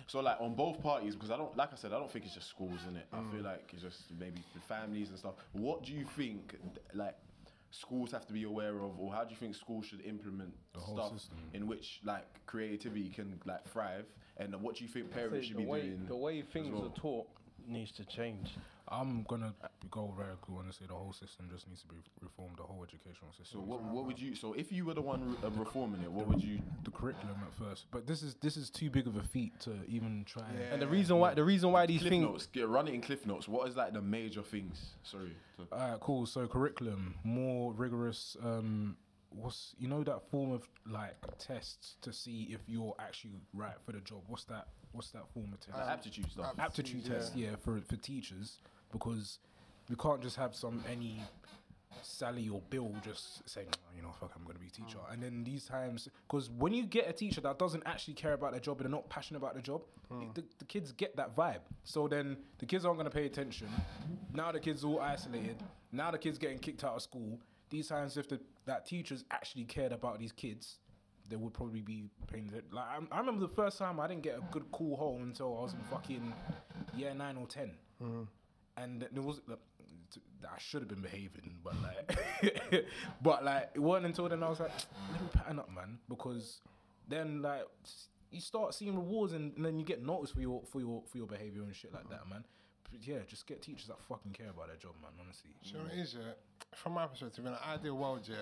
So like on both parties, because I don't like I said, I don't think it's just schools in it. I Mm. feel like it's just maybe the families and stuff. What do you think like schools have to be aware of, or how do you think schools should implement stuff system. in which like creativity can like thrive? And what do you think parents should the be way, doing? The way things well? are taught needs to change. I'm gonna go very cool and say the whole system just needs to be reformed. The whole educational system. So what, what would you? So if you were the one re- uh, reforming it, what would you? the curriculum at first, but this is this is too big of a feat to even try. and- And the reason why the reason why these Cliff things notes. Get, run it in cliff notes. What is like the major things? Sorry. to- Alright, cool. So curriculum, more rigorous. Um, what's you know that form of like tests to see if you're actually right for the job. What's that? What's that form of test? like aptitude stuff. aptitude test, yeah, for for teachers because we can't just have some any Sally or Bill just saying, "Oh, you know, fuck, I'm gonna be a teacher. And then these times, because when you get a teacher that doesn't actually care about their job and they're not passionate about their job, hmm. the, the kids get that vibe. So then the kids aren't gonna pay attention. Now the kids all isolated. Now the kids getting kicked out of school. These times, if the that teachers actually cared about these kids, they would probably be paying the, like I, I remember the first time I didn't get a good call home until I was in fucking year nine or 10 hmm. And there was uh, like, I should have been behaving, but like, *laughs* but like it wasn't until then I was like, let me pattern up, man, because then like you start seeing rewards and, and then you get noticed for your for your for your behavior and shit like that, man. But yeah, just get teachers that fucking care about their job, man. Honestly, you know it is, yeah? From my perspective, in an ideal world, yeah,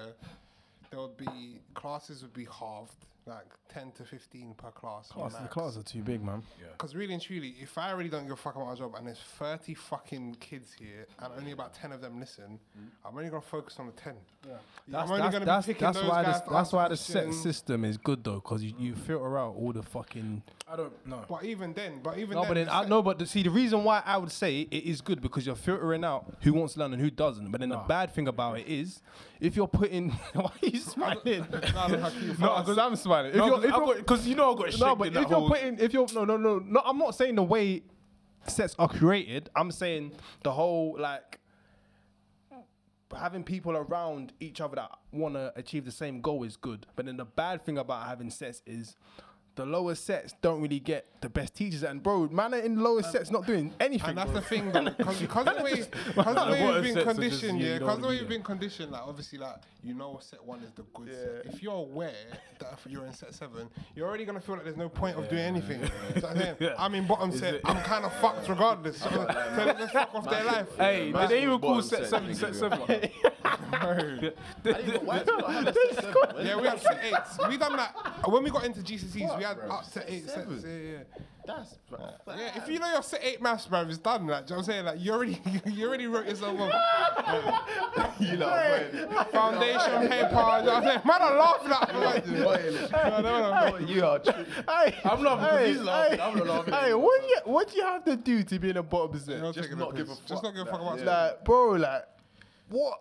there would be classes would be halved, like ten to fifteen per class. Class, the classes are too big, man. Because really and truly, if I really don't give a fuck about my job and there's 30 fucking kids here and only about 10 of them listen, mm. I'm only going to focus on the 10. Yeah. That's, that's, that's, that's why guys that's why the set system is good though, because you, you filter out all the fucking. I don't know. But even then, but even No, then, but then the I no, but the, see the reason why I would say it is good because you're filtering out who wants to learn and who doesn't. But then the bad thing about it is if you're putting *laughs* why are you *laughs* smiling? No, no, Hakeem, No, fast. because I'm smiling. If you're, if you're, because you know I got no, but if you're putting, if you're, no, no, no, no, I'm not saying the way sets are created. I'm saying the whole like having people around each other that want to achieve the same goal is good. But then the bad thing about having sets is the lower sets don't really get the best teachers. And bro, man, are in the lower sets not doing anything. And that's bro. the thing, though, *laughs* because because the way, because the the way you've been sets are just, conditioned, yeah, yeah, you don't because the way you've been conditioned, like obviously, like you know, set one is the good set. If you're aware that if you're in set seven, you're already gonna feel like there's no point of doing anything. So I'm, saying, *laughs* I'm in bottom set. I'm kind of fucked regardless. So, *laughs* so let's fuck off their life. Hey, Man, did they even call set set, seven set seven? I didn't even, why do you not have a set seven? Where's Yeah, we had set eights. We done that when we got into GCSEs. We had bro? up to eight Seven. sets. Yeah, yeah. That's Yeah, if you know your set eight maths, bro, it's done. Like, do you know what I'm saying? Like, you already, *laughs* you already wrote yourself off. *laughs* you know, *laughs* Foundation paper. You know what I'm saying? Man, I'm laughing at me. No, no, no. you are. Hey, I'm laughing 'cause hey, he's laughing. hey, I'm not laughing Hey, what do you what do you have to do to be in a bottom set? Not Just not give piss. a Just fuck. not give a fuck about Yeah. Like, bro, like, what?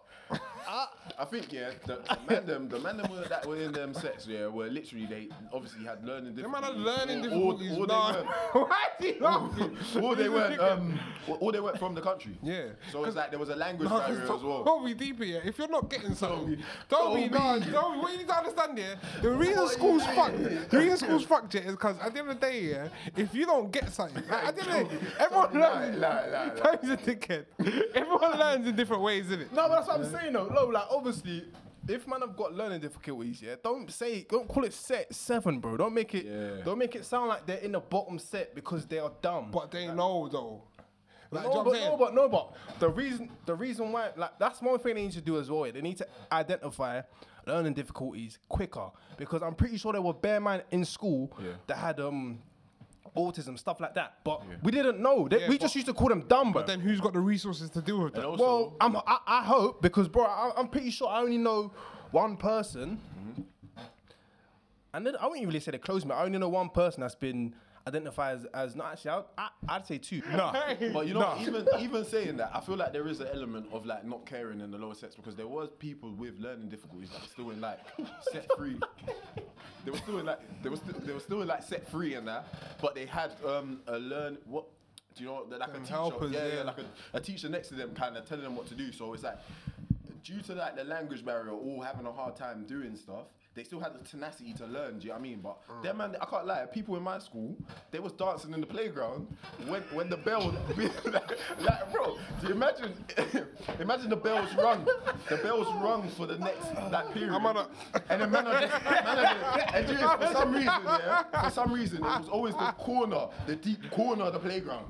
I think yeah, the, the man them, the man them were, that were in them sets, yeah, were literally they obviously had learning Them difficulties. man had learning All- difficulties. All, nah. they *laughs* Why is he laughing? weren't, all they weren't, um, all they weren't from the country. Yeah. So it's like there was a language No, barrier as well. Don't be deep here. If you're not getting something, don't Don't be. be. No, don't be. What you need to understand here, the reason What school's you fucked, the reason school's fucked yeah, is because at the end of the day, yeah, if you don't get something, like, at the end of the day, everyone learns. Time's *laughs* a dickhead. Everyone learns in different ways, isn't it? No, but that's what I'm saying though. No, like obviously, if man have got learning difficulties, yeah, don't say, don't call it set seven, bro. Don't make it, Yeah. don't make it sound like they're in the bottom set because they are dumb. But they know though. Like, do you no, know what but I'm saying? no, but no, but the reason, the reason why, like, that's one thing they need to do as well. yeah. They need to identify learning difficulties quicker because I'm pretty sure there were bare man in school Yeah. that had um autism stuff like that, but we didn't know. They, Yeah, we just used to call them dumb, bro. But then who's got the resources to deal with And that? also, Well, I'm, I, I hope because, bro, I, I'm pretty sure I only know one person, mm-hmm. and then I wouldn't even really say they're close to me. I only know one person that's been identified as, as not actually. I, I, I'd say two. No, *laughs* But you know, even even saying that, I feel like there is an element of like not caring in the lower sets because there was people with learning difficulties that were still in like set free. They were still in like they were still they were still in like set three and that, but they had um a learn what. Do you know like a Them teacher? helpers, yeah, yeah, yeah. like a, a teacher next to them, kind of telling them what to do. So it's like due to like the language barrier, all having a hard time doing stuff. They still had the tenacity to learn. Do you know what I mean? But Mm. them man, I can't lie. People in my school, they was dancing in the playground when when the bell, *laughs* like, like, bro. Do you imagine? *laughs* imagine the bells rung. The bells rung for the next that period. I'm on a- and then man, are just, man are just, and know, for some reason, yeah, for some reason, it was always the corner, the deep corner of the playground.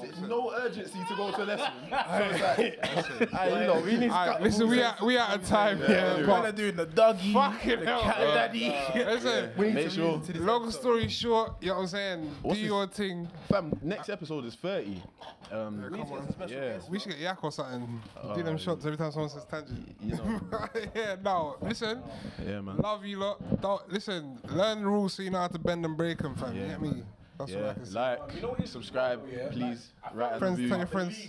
There's no urgency to go to a lesson. *laughs* So it's like, Hey, *laughs* you know, we need to Alright, listen, we are we out of time. Yeah, yeah. but doing the doggy, fucking the hell. cat daddy. Listen, make sure. long story short, you know what I'm saying? What's do this? your thing. Fam, next episode is 30. Um, come on. yeah. We should get Yak or something. do them shots every time someone says tangent. You know. *laughs* yeah, no, listen. Yeah, man. Love you lot. Don't, listen, learn the rules so you know how to bend and break them, fam. you Yeah, get me? That's what I Yeah, can say. like, subscribe, please. Write Friends, tell your friends.